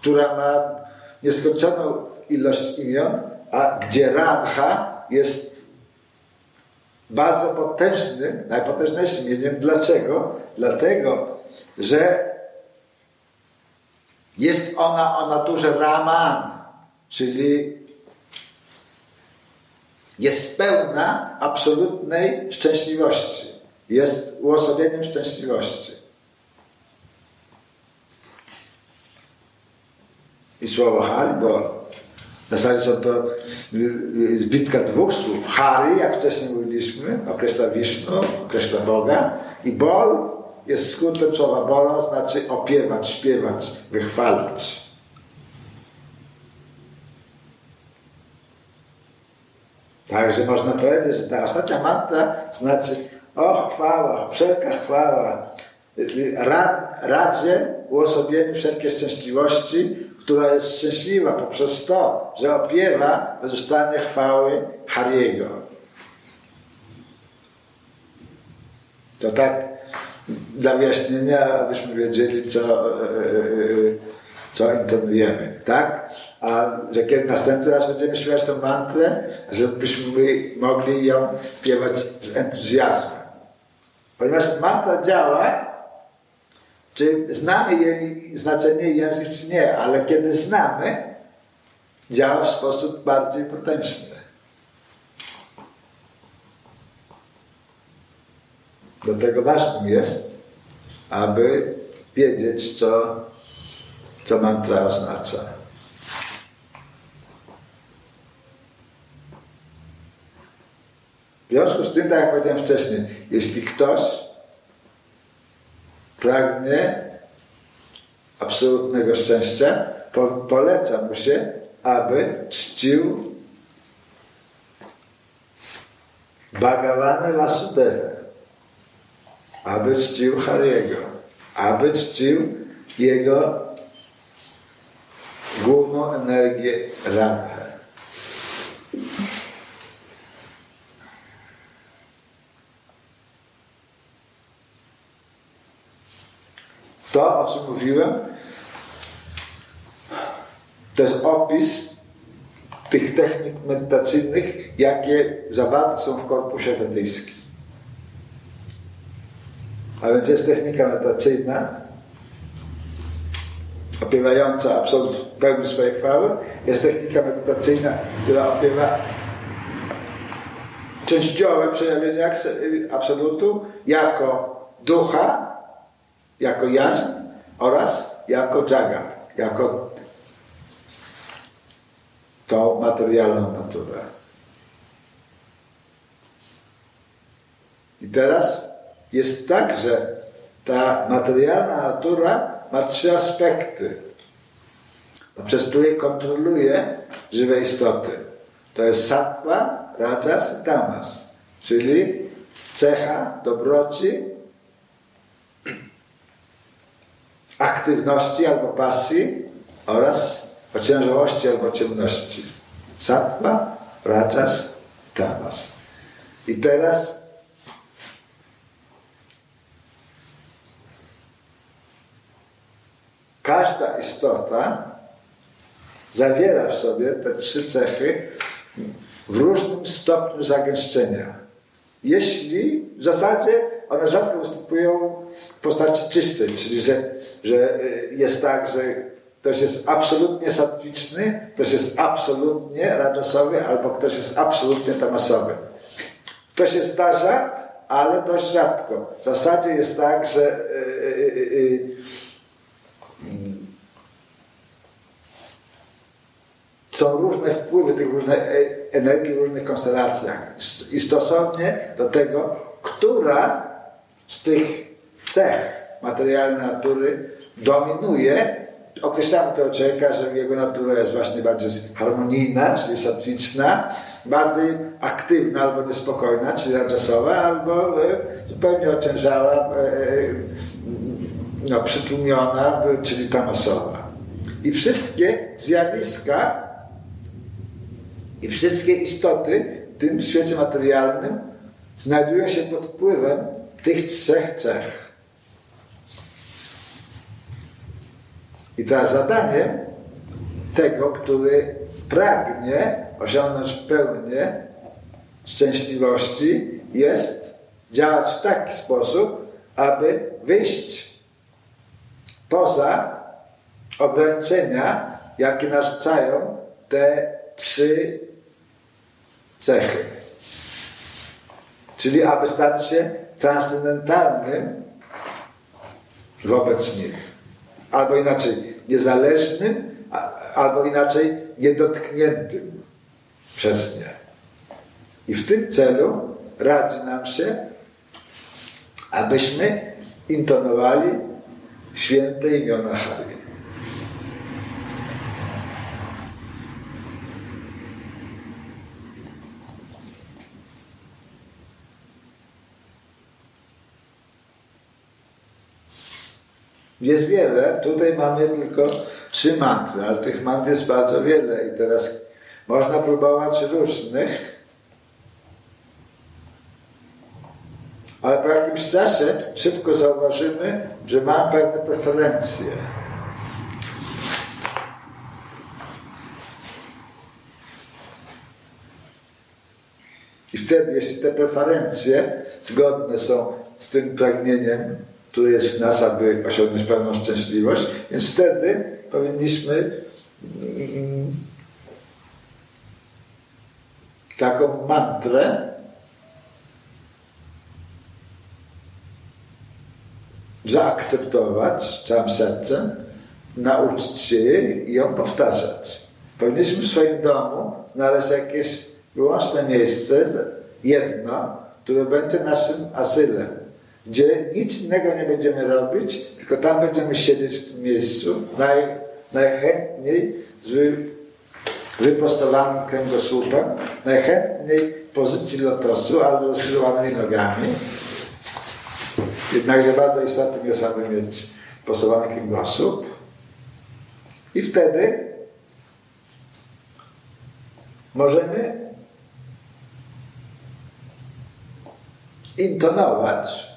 która ma nieskończoną ilość imion, a gdzie Radha jest bardzo potężnym, najpotężniejszym imieniem. Dlaczego? Dlatego, że jest ona o naturze Raman, czyli jest pełna absolutnej szczęśliwości. Jest uosobieniem szczęśliwości. I słowo Haribol. W zasadzie są to zbitka dwóch słów. Hari, jak wcześniej mówiliśmy, określa Wisznu, określa Boga. I Bol jest skrótem słowa Bolo, znaczy opiewać, śpiewać, wychwalać. Także można powiedzieć, że ta ostatnia mantra znaczy o chwała, wszelka chwała, rad, radzie uosobieniu wszelkiej szczęśliwości, która jest szczęśliwa poprzez to, że opiewa bezustannie chwały Hariego. To tak dla wyjaśnienia, abyśmy wiedzieli, co, e, co intonujemy, tak? A że kiedy następny raz będziemy śpiewać tę mantrę, żebyśmy mogli ją śpiewać z entuzjazmem. Ponieważ mantra działa, czy znamy jej znaczenie język, czy nie, ale kiedy znamy, działa w sposób bardziej potężny. Dlatego ważnym jest, aby wiedzieć, co, co mantra oznacza. W związku z tym, tak jak powiedziałem wcześniej, jeśli ktoś pragnie absolutnego szczęścia, po, poleca mu się, aby czcił Bhagavanę Vasudevę, aby czcił Hariego, aby czcił jego główną energię Radha. To, o czym mówiłem, to jest opis tych technik medytacyjnych, jakie zawarte są w korpusie wedyjskim. A więc jest technika medytacyjna, opiewająca absolut w pełni swojej chwały. Jest technika medytacyjna, która opiewa częściowe przejawienie absolutu jako ducha, jako jaźń oraz jako jagat, jako tą materialną naturę. I teraz jest tak, że ta materialna natura ma trzy aspekty, przez które kontroluje żywe istoty. To jest sattva, rajas i tamas, czyli cecha dobroci aktywności albo pasji oraz ociężałości albo ciemności. Sattva, rajas, tamas. I teraz każda istota zawiera w sobie te trzy cechy w różnym stopniu zagęszczenia. Jeśli w zasadzie one rzadko występują w postaci czystej, czyli że, że y, jest tak, że ktoś jest absolutnie satwiczny, ktoś jest absolutnie radosowy, albo ktoś jest absolutnie tamasowy. To się zdarza, ale dość rzadko. W zasadzie jest tak, że yy, yy, są różne wpływy tych różnych energii w różnych konstelacjach. I stosownie do tego, która z tych cech materialnej natury dominuje, określamy tego człowieka, że jego natura jest właśnie bardziej harmonijna, czyli satwiczna, bardziej aktywna albo niespokojna, czyli radosowa, albo e, zupełnie ociężała, e, no, przytłumiona, czyli tamasowa. I wszystkie zjawiska i wszystkie istoty w tym świecie materialnym znajdują się pod wpływem tych trzech cech. I teraz zadaniem tego, który pragnie osiągnąć pełnię szczęśliwości, jest działać w taki sposób, aby wyjść poza ograniczenia, jakie narzucają te trzy cechy. Czyli aby stać się transcendentalnym wobec nich. Albo inaczej niezależnym, albo inaczej niedotkniętym przez nie. I w tym celu radzi nam się, abyśmy intonowali święte imiona Hari. Jest wiele. Tutaj mamy tylko trzy mantry, ale tych mantr jest bardzo wiele i teraz można próbować różnych. Ale po jakimś czasie szybko zauważymy, że mam pewne preferencje. I wtedy, jeśli te preferencje zgodne są z tym pragnieniem, które jest w nas, aby osiągnąć pełną szczęśliwość. Więc wtedy powinniśmy mm, taką mantrę zaakceptować całym sercem, nauczyć się jej i ją powtarzać. Powinniśmy w swoim domu znaleźć jakieś wyłączne miejsce, jedno, które będzie naszym asylem gdzie nic innego nie będziemy robić, tylko tam będziemy siedzieć w tym miejscu, naj, najchętniej z wy, wyprostowanym kręgosłupem, najchętniej w pozycji lotosu albo z skrzyżowanymi nogami. Jednakże bardzo istotnym jest, aby mieć prostowany kręgosłup. I wtedy możemy intonować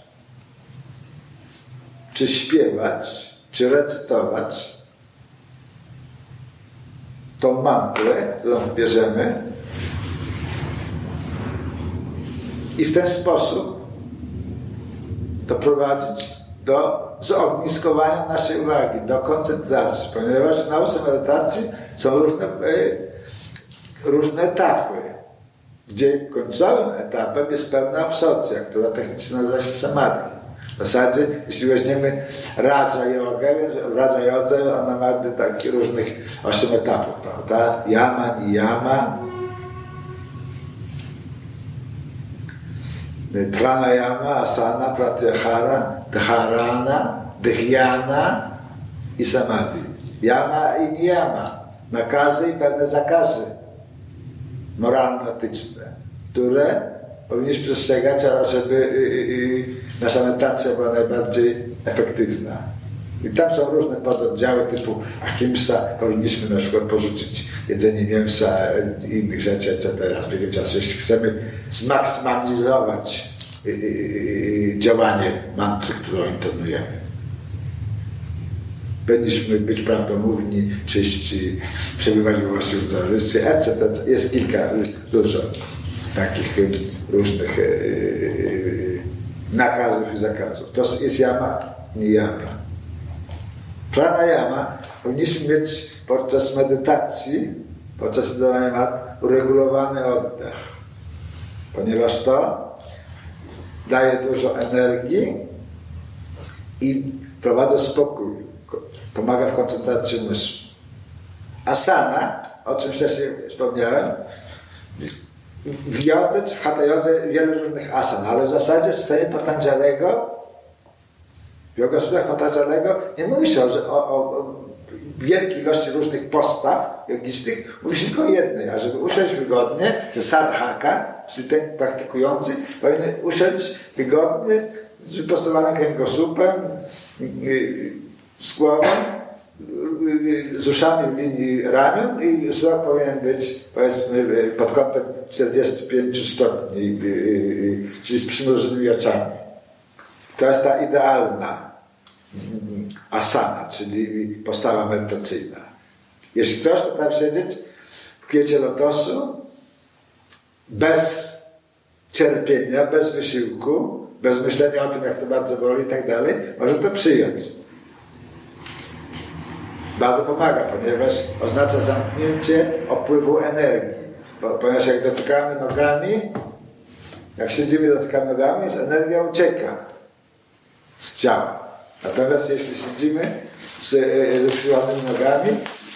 czy śpiewać, czy recytować tą mantrę, którą bierzemy i w ten sposób doprowadzić do zogniskowania naszej uwagi, do koncentracji, ponieważ w nauce medytacji są różne, e, różne etapy, gdzie końcowym etapem jest pełna absorpcja, która technicznie nazywa się samadhi. Zasadzie, jeśli weźmiemy Raja Jogę, w Raja Jodze ona ma takich różnych osiem etapów, prawda? Yama, Niyama, Pranayama, Asana, Pratyahara, Dharana, Dhyana i Samadhi. Yama i Niyama. Nakazy i pewne zakazy moralno-etyczne, które powinniśmy przestrzegać, żeby y, y, y, nasza medytacja była najbardziej efektywna. I tam są różne pododdziały typu ahimsa, powinniśmy na przykład porzucić jedzenie mięsa i innych rzeczy, etc. z biegiem czasu. Jeśli chcemy zmaksymalizować działanie mantry, którą intonujemy. Powinniśmy być prawdomówni, czyści, przebywać we właściwym towarzystwie, etc. Jest kilka, dużo takich różnych e, e, nakazów i zakazów. To jest jama, nie jama. Pranayama powinniśmy mieć podczas medytacji, podczas dawania mat, uregulowany oddech. Ponieważ to daje dużo energii i wprowadza spokój, pomaga w koncentracji umysłu. Asana, o czym wcześniej wspomniałem, w jodze czy w hatha jodze wiele różnych asan, ale w zasadzie w systemie Patanjalego, w yogasudach Patanjalego nie mówi się o, o, o wielkiej ilości różnych postaw jogicznych, mówi się tylko o jednej, a żeby usiąść wygodnie, że sadhaka, czyli ten praktykujący, powinien usiąść wygodnie z wyprostowanym kręgosłupem, z głową, z uszami w linii ramion i wzrok powinien być powiedzmy pod kątem 45 stopni, czyli z przymrużonymi oczami. To jest ta idealna asana, czyli postawa medytacyjna. Jeśli ktoś potrafi siedzieć w kwiecie lotosu bez cierpienia, bez wysiłku, bez myślenia o tym, jak to bardzo boli i tak dalej, może to przyjąć. Bardzo pomaga, ponieważ oznacza zamknięcie opływu energii. Ponieważ jak dotykamy nogami, jak siedzimy dotykamy nogami, energia ucieka z ciała. Natomiast jeśli siedzimy z, ze skrzywanymi nogami,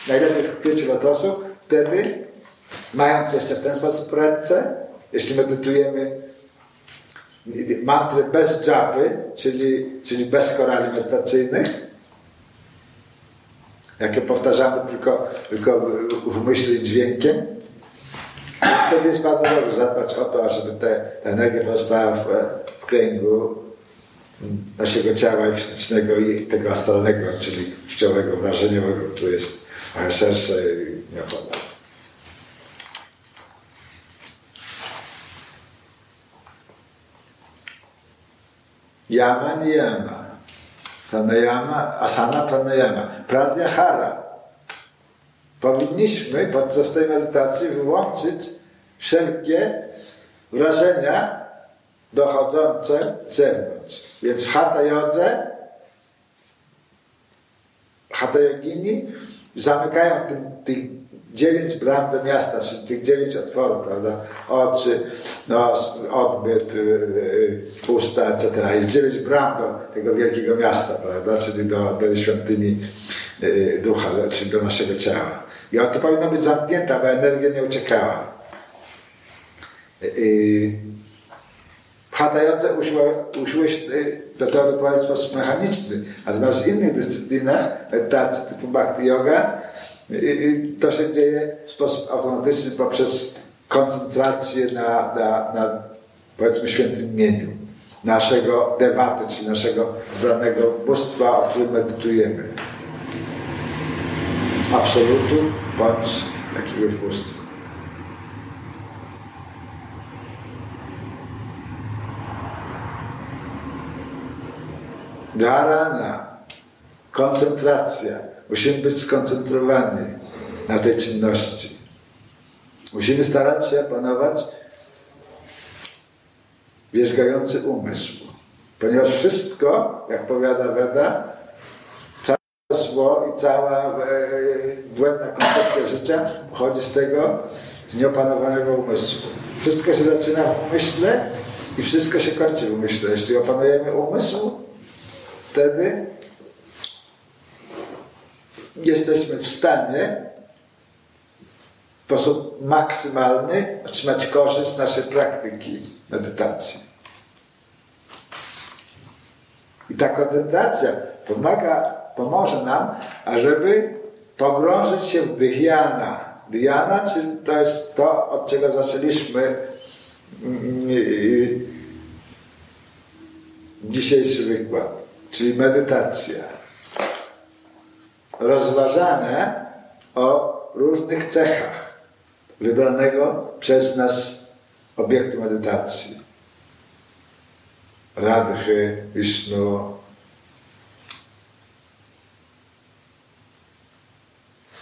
najlepiej w kwiecie lotosu, wtedy, mając jeszcze w ten sposób ręce, jeśli medytujemy mantry bez dżapy, czyli, czyli bez korali medytacyjnych, jakie powtarzamy tylko, tylko w myśli dźwiękiem, wtedy jest bardzo dobrze zadbać o to, żeby te, ta energia pozostała w, w kręgu naszego ciała fizycznego i tego astralnego, czyli czciowego, wrażeniowego, który jest trochę szersze i nieopodal. Yama niyama. Pranayama, asana pranayama. Pratyahara. Powinniśmy podczas tej medytacji wyłączyć wszelkie wrażenia dochodzące z zewnątrz. Więc w Hatha Jodze Hatha Yogini zamykają tych dziewięć bram do miasta, czyli tych dziewięć otworów, prawda? Oczy, nos, odbyt, y, y, usta, etc. Jest dziewięć bram do tego wielkiego miasta, prawda? Czyli do, do świątyni y, ducha, czyli do naszego ciała. I to powinno być zamknięte, aby energia nie uciekała. Hatha Jodze usiłuje do tego doprowadzić w sposób mechaniczny, natomiast w innych dyscyplinach medytacji typu bhakti yoga to się dzieje w sposób automatyczny poprzez koncentrację na, na, na powiedzmy świętym imieniu naszego dewaty, czyli naszego wybranego bóstwa, o którym medytujemy. Absolutu bądź jakiegoś bóstwa. Dharana, koncentracja. Musimy być skoncentrowani na tej czynności. Musimy starać się panować wierzgający umysł. Ponieważ wszystko, jak powiada Weda, całe zło i cała e, błędna koncepcja życia pochodzi z tego, z nieopanowanego umysłu. Wszystko się zaczyna w umyśle i wszystko się kończy w umyśle. Jeśli opanujemy umysł, wtedy jesteśmy w stanie w sposób maksymalny otrzymać korzyść z naszej praktyki medytacji. I ta koncentracja pomaga, pomoże nam, ażeby pogrążyć się w dhyana. Dhyana, czyli to jest to, od czego zaczęliśmy mm, dzisiejszy wykład, czyli medytacja. Rozważane o różnych cechach wybranego przez nas obiektu medytacji. Radhy, Vishnu.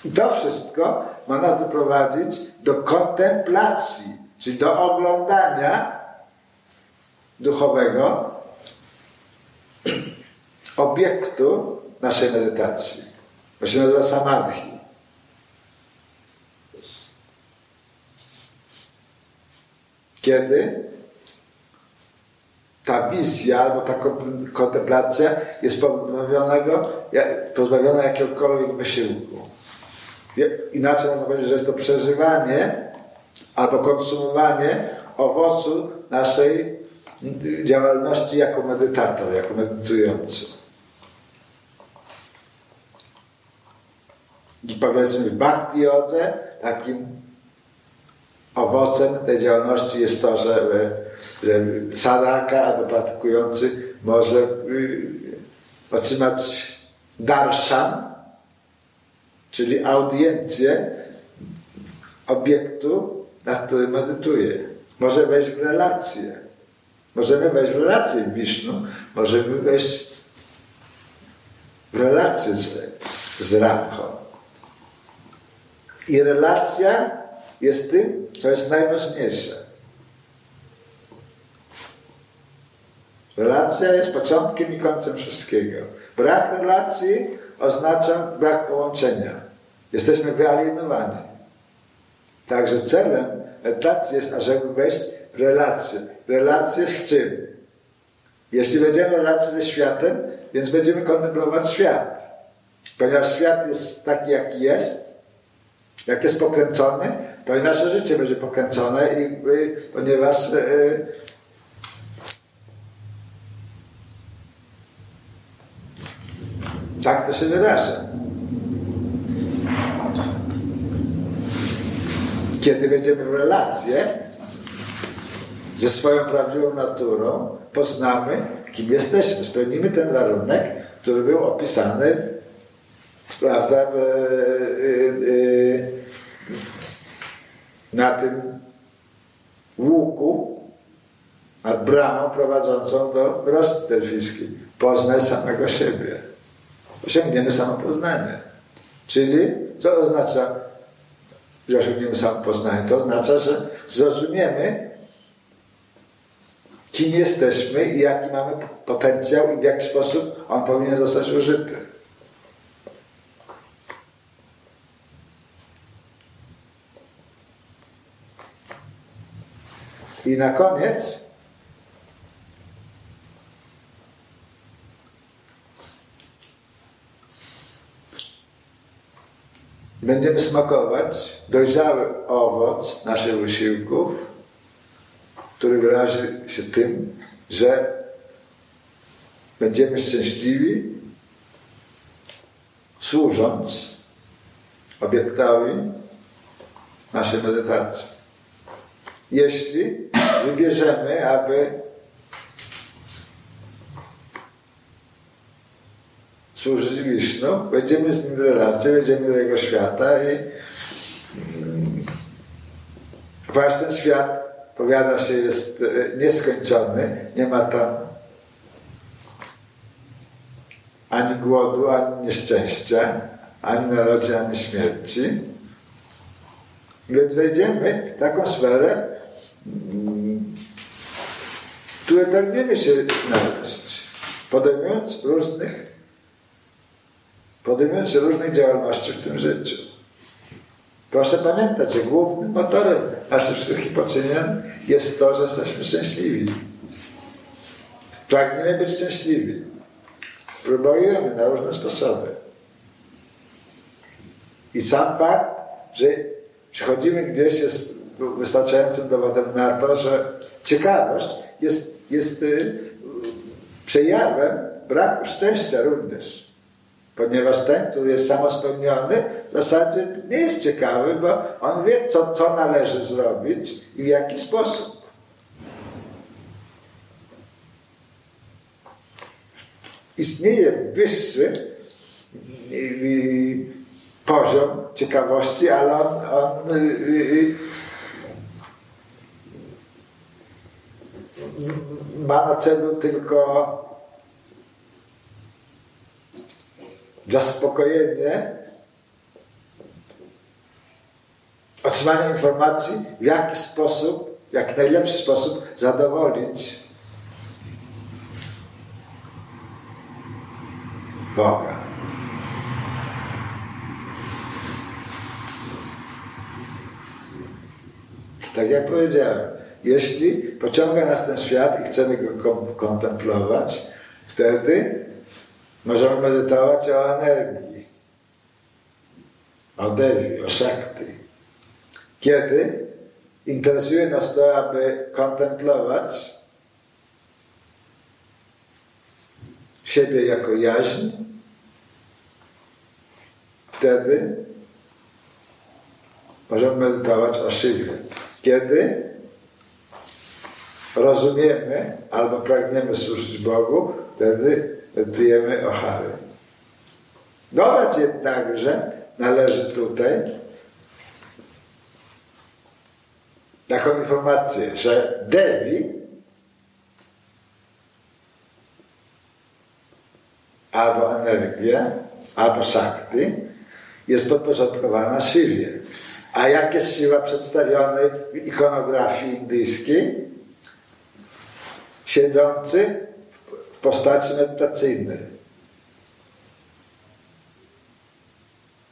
I to wszystko ma nas doprowadzić do kontemplacji, czyli do oglądania duchowego obiektu naszej medytacji. To się nazywa samadhi. Kiedy ta wizja albo ta kontemplacja jest pozbawiona, pozbawiona jakiegokolwiek wysiłku. Inaczej można powiedzieć, że jest to przeżywanie albo konsumowanie owocu naszej działalności jako medytator, jako medytujący. I powiedzmy w bhakti jodze takim owocem tej działalności jest to, że, że sadaka albo praktykujący może y, otrzymać darshan, czyli audiencję obiektu, nad którym medytuje. Może wejść w relację. Możemy wejść w relację w Wisznu, możemy wejść w relację z, z. I relacja jest tym, co jest najważniejsze. Relacja jest początkiem i końcem wszystkiego. Brak relacji oznacza brak połączenia. Jesteśmy wyalienowani. Także celem medytacji jest, ażeby wejść w relację. Relację z czym? Jeśli będziemy w relacji ze światem, więc będziemy kontemplować świat. Ponieważ świat jest taki, jaki jest, jak jest pokręcony, to i nasze życie będzie pokręcone, i, ponieważ y, tak to się wyraża. Kiedy wejdziemy w relację ze swoją prawdziwą naturą, poznamy, kim jesteśmy. Spełnimy ten warunek, który był opisany prawda, w, y, y, na tym łuku nad bramą prowadzącą do rosty delfińskiej. Poznaj samego siebie. Osiągniemy samopoznanie. Czyli co oznacza że osiągniemy samopoznanie. To oznacza, że zrozumiemy, kim jesteśmy i jaki mamy potencjał i w jaki sposób on powinien zostać użyty. I na koniec będziemy smakować dojrzały owoc naszych wysiłków, który wyrazi się tym, że będziemy szczęśliwi, służąc obiektowi naszej medytacji. Jeśli wybierzemy, aby służyć Wisznu, będziemy z nim w relacji, będziemy do jego świata i ponieważ ten świat, powiada się, jest e, nieskończony, nie ma tam ani głodu, ani nieszczęścia, ani narodzin, ani śmierci. Więc wejdziemy w taką sferę, w której pragniemy się znaleźć, podejmując różnych podejmując różnych działalności w tym życiu. Proszę pamiętać, że głównym motorem naszych wszystkich poczynień jest to, że jesteśmy szczęśliwi. Pragniemy być szczęśliwi. Próbujemy na różne sposoby. I sam fakt, że przychodzimy gdzieś jest wystarczającym dowodem na to, że ciekawość jest, jest y, przejawem braku szczęścia również. Ponieważ ten, który jest samospełniony, w zasadzie nie jest ciekawy, bo on wie, co, co należy zrobić i w jaki sposób. Istnieje wyższy poziom ciekawości, ale on, on ma na celu tylko zaspokojenie, otrzymanie informacji, w jaki sposób, jak najlepszy sposób zadowolić Boga. Tak jak powiedziałem, jeśli pociąga nas ten świat i chcemy go kontemplować, wtedy możemy medytować o energii, o dewi, o szakty. Kiedy interesuje nas to, aby kontemplować siebie jako jaźń, wtedy możemy medytować o Szywie. Kiedy rozumiemy albo pragniemy służyć Bogu, wtedy medytujemy o Hary. Dodać jednakże należy tutaj taką informację, że Devi albo energia, albo Shakti jest podporządkowana Shiwie. A jak jest siła przedstawionej w ikonografii indyjskiej? Siedzący w postaci medytacyjnej.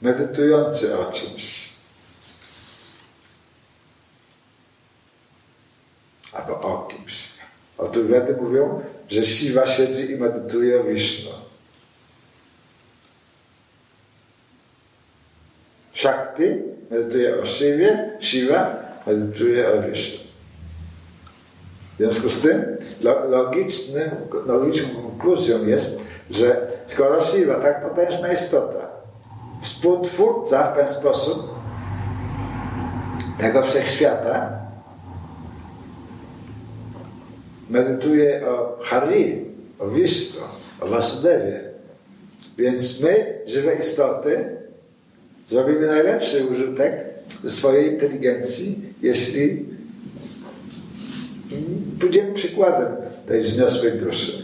Medytujący o czymś. Albo o kimś. Otóż Wedy mówią, że siwa siedzi i medytuje o Wisznu. Shakti medytuje o Shiwie, Shiva medytuje o Wisznu. Związku z tym logicznym, logiczną konkluzją jest, że skoro Shiva, tak potężna istota, współtwórca w ten sposób tego wszechświata, medytuje o Hari, o Wisznu, o Vasudewie. Więc my, żywe istoty, Zrobimy najlepszy użytek swojej inteligencji, jeśli pójdziemy przykładem tej wzniosłej duszy.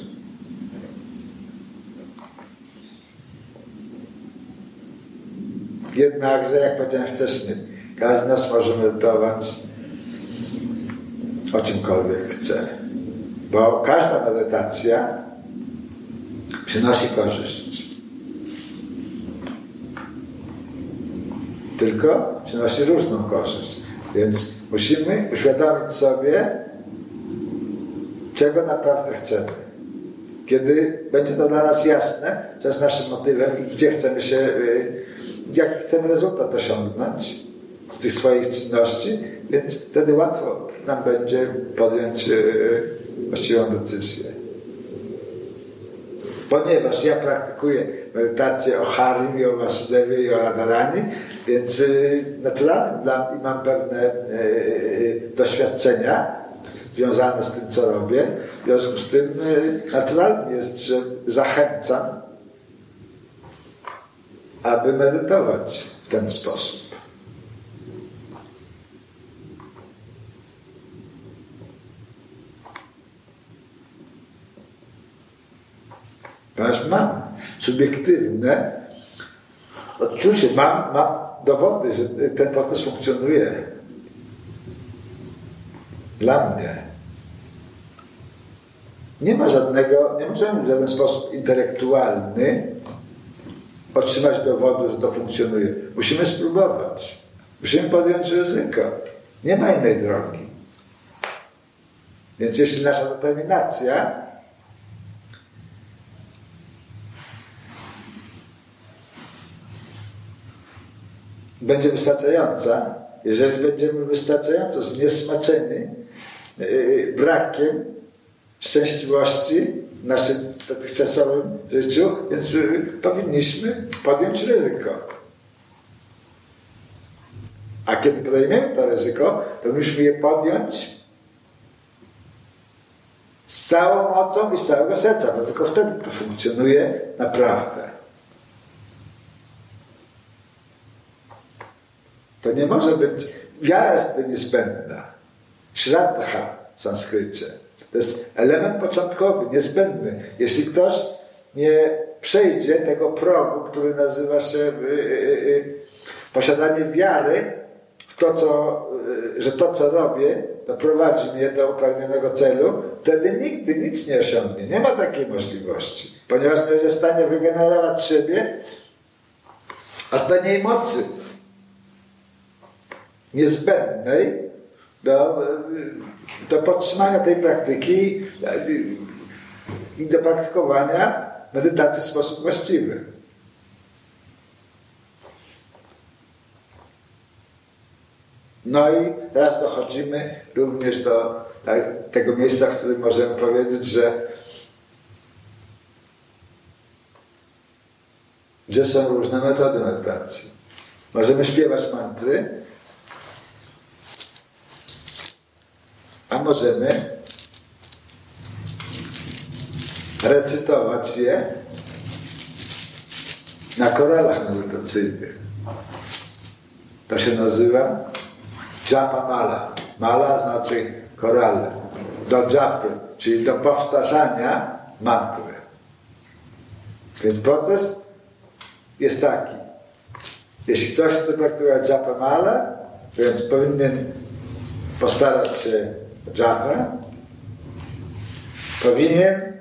Jednakże, jak powiedziałem wcześniej, każdy z nas może medytować o czymkolwiek chce. Bo każda medytacja przynosi korzyść. tylko przynosi różną korzyść. Więc musimy uświadomić sobie, czego naprawdę chcemy. Kiedy będzie to dla nas jasne, co jest naszym motywem i gdzie chcemy się, y, jaki chcemy rezultat osiągnąć z tych swoich czynności, więc wtedy łatwo nam będzie podjąć y, właściwą decyzję. Ponieważ ja praktykuję medytację o Harim o Vasudewie i o Radharani, więc y, naturalnym dla mnie mam pewne y, y, doświadczenia związane z tym, co robię. W związku z tym naturalnym jest, że zachęcam, aby medytować w ten sposób. Ponieważ mam subiektywne odczucie, mam, mam dowody, że ten proces funkcjonuje. Dla mnie. Nie ma żadnego, nie możemy w żaden sposób intelektualny otrzymać dowodu, że to funkcjonuje. Musimy spróbować. Musimy podjąć ryzyko. Nie ma innej drogi. Więc jeśli nasza determinacja będzie wystarczająca, jeżeli będziemy wystarczająco zniesmaczeni yy, brakiem szczęśliwości w naszym dotychczasowym życiu, więc powinniśmy podjąć ryzyko. A kiedy podejmiemy to ryzyko, to musimy je podjąć z całą mocą i z całego serca, bo tylko wtedy to funkcjonuje naprawdę. To nie może być, wiara jest niezbędna. Shraddha w sanskrycie. To jest element początkowy, niezbędny. Jeśli ktoś nie przejdzie tego progu, który nazywa się y, y, y, posiadanie wiary w to, co, że to, co robię, doprowadzi mnie do upragnionego celu, wtedy nigdy nic nie osiągnie. Nie ma takiej możliwości, ponieważ nie będzie w stanie wygenerować siebie odpowiedniej mocy niezbędnej do, do podtrzymania tej praktyki i do praktykowania medytacji w sposób właściwy. No i teraz dochodzimy również do tak, tego miejsca, w którym możemy powiedzieć, że, że są różne metody medytacji. Możemy śpiewać mantry, możemy recytować je na koralach medytacyjnych. To się nazywa japa mala. Mala znaczy korale. Do japy, czyli do powtarzania mantry. Więc proces jest taki. Jeśli ktoś chce praktykować japę mala, więc powinien postarać się japę, powinien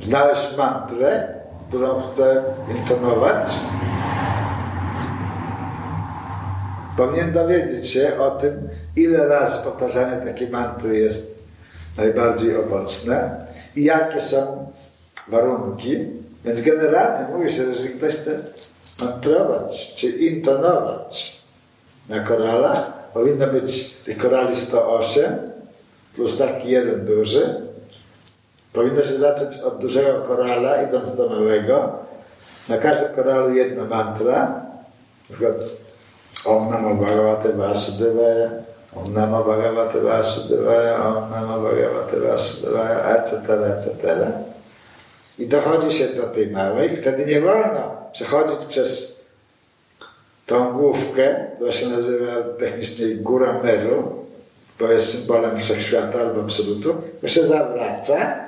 znaleźć mantrę, którą chce intonować, powinien dowiedzieć się o tym, ile razy powtarzanie takiej mantry jest najbardziej owocne i jakie są warunki. Więc generalnie mówi się, że jeżeli ktoś chce mantrować czy intonować na koralach, powinno być tych korali 108 plus taki jeden duży, Powinno się zacząć od dużego korala, idąc do małego. Na każdym koralu jedna mantra. Na przykład Om Namo Bhagavate Vasudevaya, Om Namo Bhagavate Vasudevaya, Om Namo Bhagavate Vasudevaya, etc., etc. I dochodzi się do tej małej i wtedy nie wolno przechodzić przez tą główkę, która się nazywa technicznie Góra Meru, bo jest symbolem wszechświata albo absolutu, to się zawraca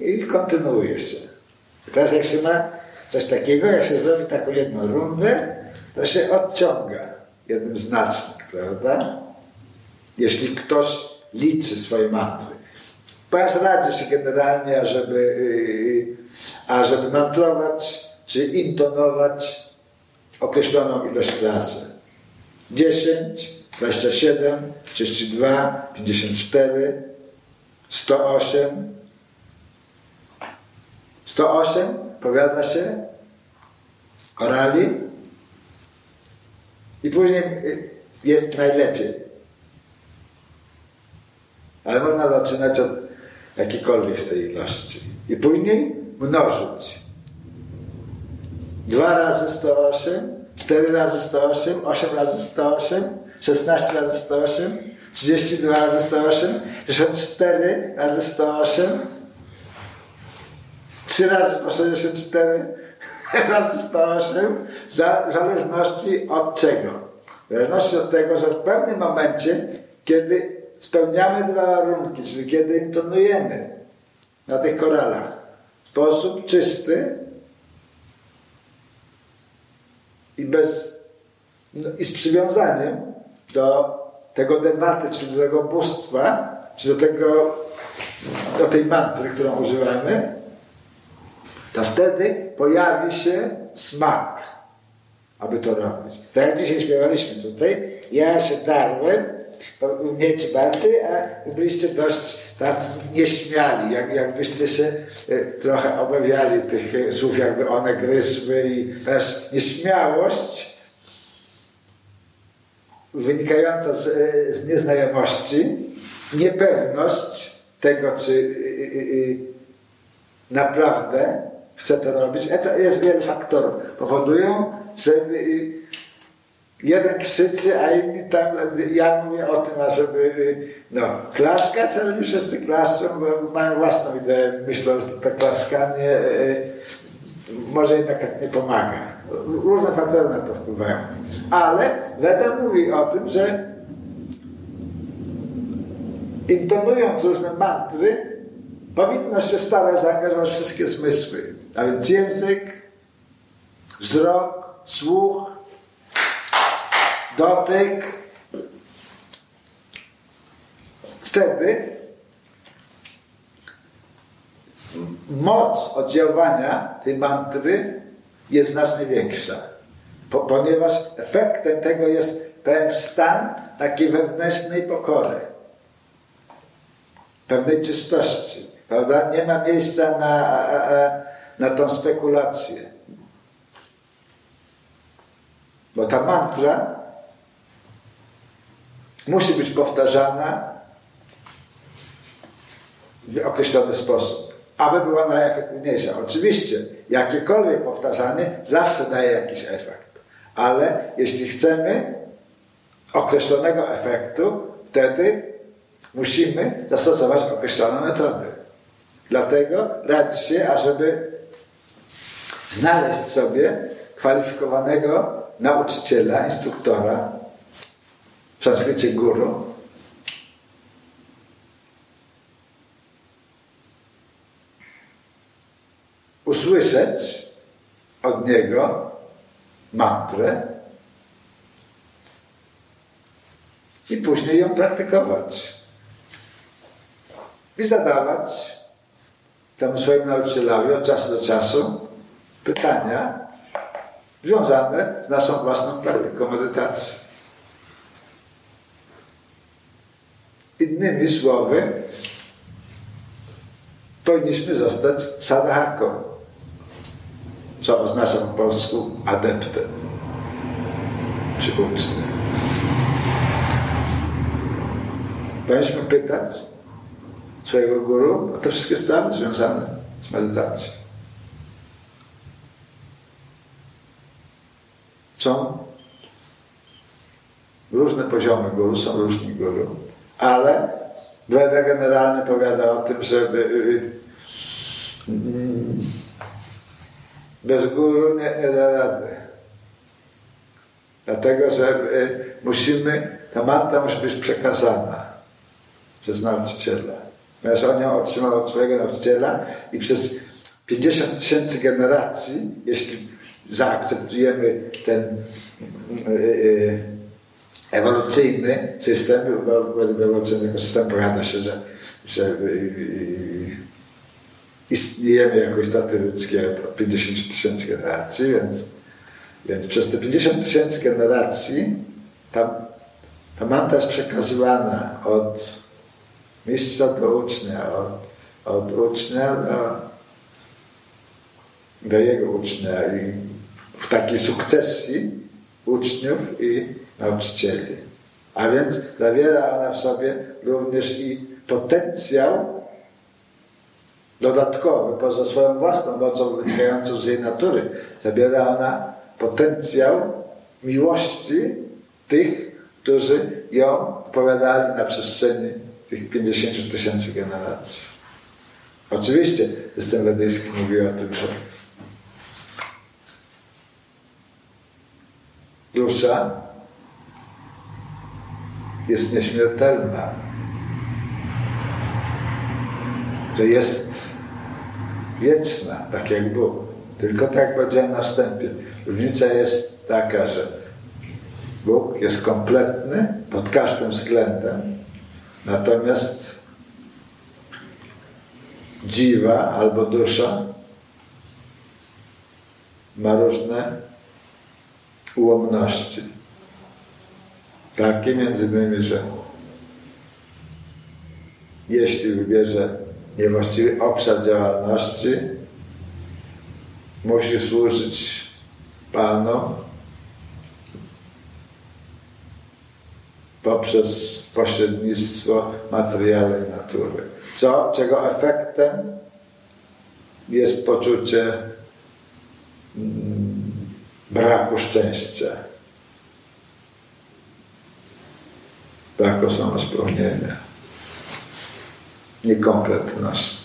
i kontynuuje się. Teraz jak się ma coś takiego, jak się zrobi taką jedną rundę, to się odciąga jeden znacznik, prawda? Jeśli ktoś liczy swoje mantry. Ponieważ radzi się generalnie, ażeby, yy, ażeby mantrować czy intonować określoną ilość razy. 10, 27, 32, 54, 108, 108 powiada się korali i później jest najlepiej. Ale można zaczynać od jakiejkolwiek z tej ilości. I później mnożyć. 2 razy 108, 4 razy 108, 8 razy 108, 16 razy 108, 32 razy 108, 64 razy 108, 3 razy po 64 razy 108 w zależności od czego? W zależności od tego, że w pewnym momencie, kiedy spełniamy dwa warunki, czyli kiedy intonujemy na tych koralach sposób czysty i bez no, i z przywiązaniem do tego debaty, czy do tego bóstwa, czy do tego do tej mantry, którą używamy, to wtedy pojawi się smak, aby to robić. Tak jak dzisiaj śpiewaliśmy tutaj, ja się darłem, mieć baty, a byliście dość tacy nieśmiali, jak, jakbyście się e, trochę obawiali tych e, słów, jakby one gryzły i też nieśmiałość wynikająca z, e, z nieznajomości, niepewność tego, czy naprawdę chce to robić. Jest wiele faktorów. Powodują, że y, jeden krzyczy, a inni tam, ja mówię o tym, ażeby no, klaskać, ale nie wszyscy klaszczą, bo mają własną ideę, myślą, że to klaskanie y, może jednak tak nie pomaga. Różne faktory na to wpływają. Ale Weda mówi o tym, że intonując różne mantry, powinno się starać zaangażować wszystkie zmysły. A więc język, wzrok, słuch, dotyk. Wtedy moc oddziaływania tej mantry jest znacznie większa. Po, ponieważ efektem tego jest pewien stan takiej wewnętrznej pokory, pewnej czystości. Prawda? Nie ma miejsca na, na tą spekulację. Bo ta mantra musi być powtarzana w określony sposób, aby była najefektywniejsza. Oczywiście, jakiekolwiek powtarzanie zawsze daje jakiś efekt, ale jeśli chcemy określonego efektu, wtedy musimy zastosować określone metody. Dlatego radzi się, ażeby znaleźć sobie kwalifikowanego nauczyciela, instruktora, w sanskrycie guru, usłyszeć od niego mantrę i później ją praktykować. I zadawać temu swojemu nauczycielowi od czasu do czasu pytania związane z naszą własną praktyką medytacji. Innymi słowy, powinniśmy zostać sadhaką, co oznacza po polsku adeptem czy uczniem. Powinniśmy pytać swojego guru o te wszystkie sprawy związane z medytacją. Są różne poziomy guru, są różni guru, ale Weda generalnie powiada o tym, żeby y, y, bez guru nie, nie da rady. Dlatego, że y, musimy, ta manta musi być przekazana przez nauczyciela. Ponieważ on ją otrzymał od swojego nauczyciela i przez 50 tysięcy generacji, jeśli zaakceptujemy ten ewolucyjny system, według ewolucyjnego systemu powiada się, że, że y, y, istniejemy jako istoty ludzkie od 50 tysięcy generacji, więc, więc przez te 50 tysięcy generacji ta, ta manta jest przekazywana od mistrza do ucznia, od, od ucznia do, do jego ucznia i w takiej sukcesji uczniów i nauczycieli. A więc zawiera ona w sobie również i potencjał dodatkowy, poza swoją własną mocą wynikającą z jej natury. Zabiera ona potencjał miłości tych, którzy ją opowiadali na przestrzeni tych 50 tysięcy generacji. Oczywiście system wedyjski mówi o tym, że dusza jest nieśmiertelna, że jest wieczna, tak jak Bóg. Tylko tak powiedziałem na wstępie. Różnica jest taka, że Bóg jest kompletny pod każdym względem, natomiast dziwa albo dusza ma różne ułomności. Takie między innymi, że jeśli wybierze niewłaściwy obszar działalności, musi służyć Panu poprzez pośrednictwo materialnej natury. Co, czego efektem jest poczucie mm, braku szczęścia. Braku samospełnienia, niekompletności.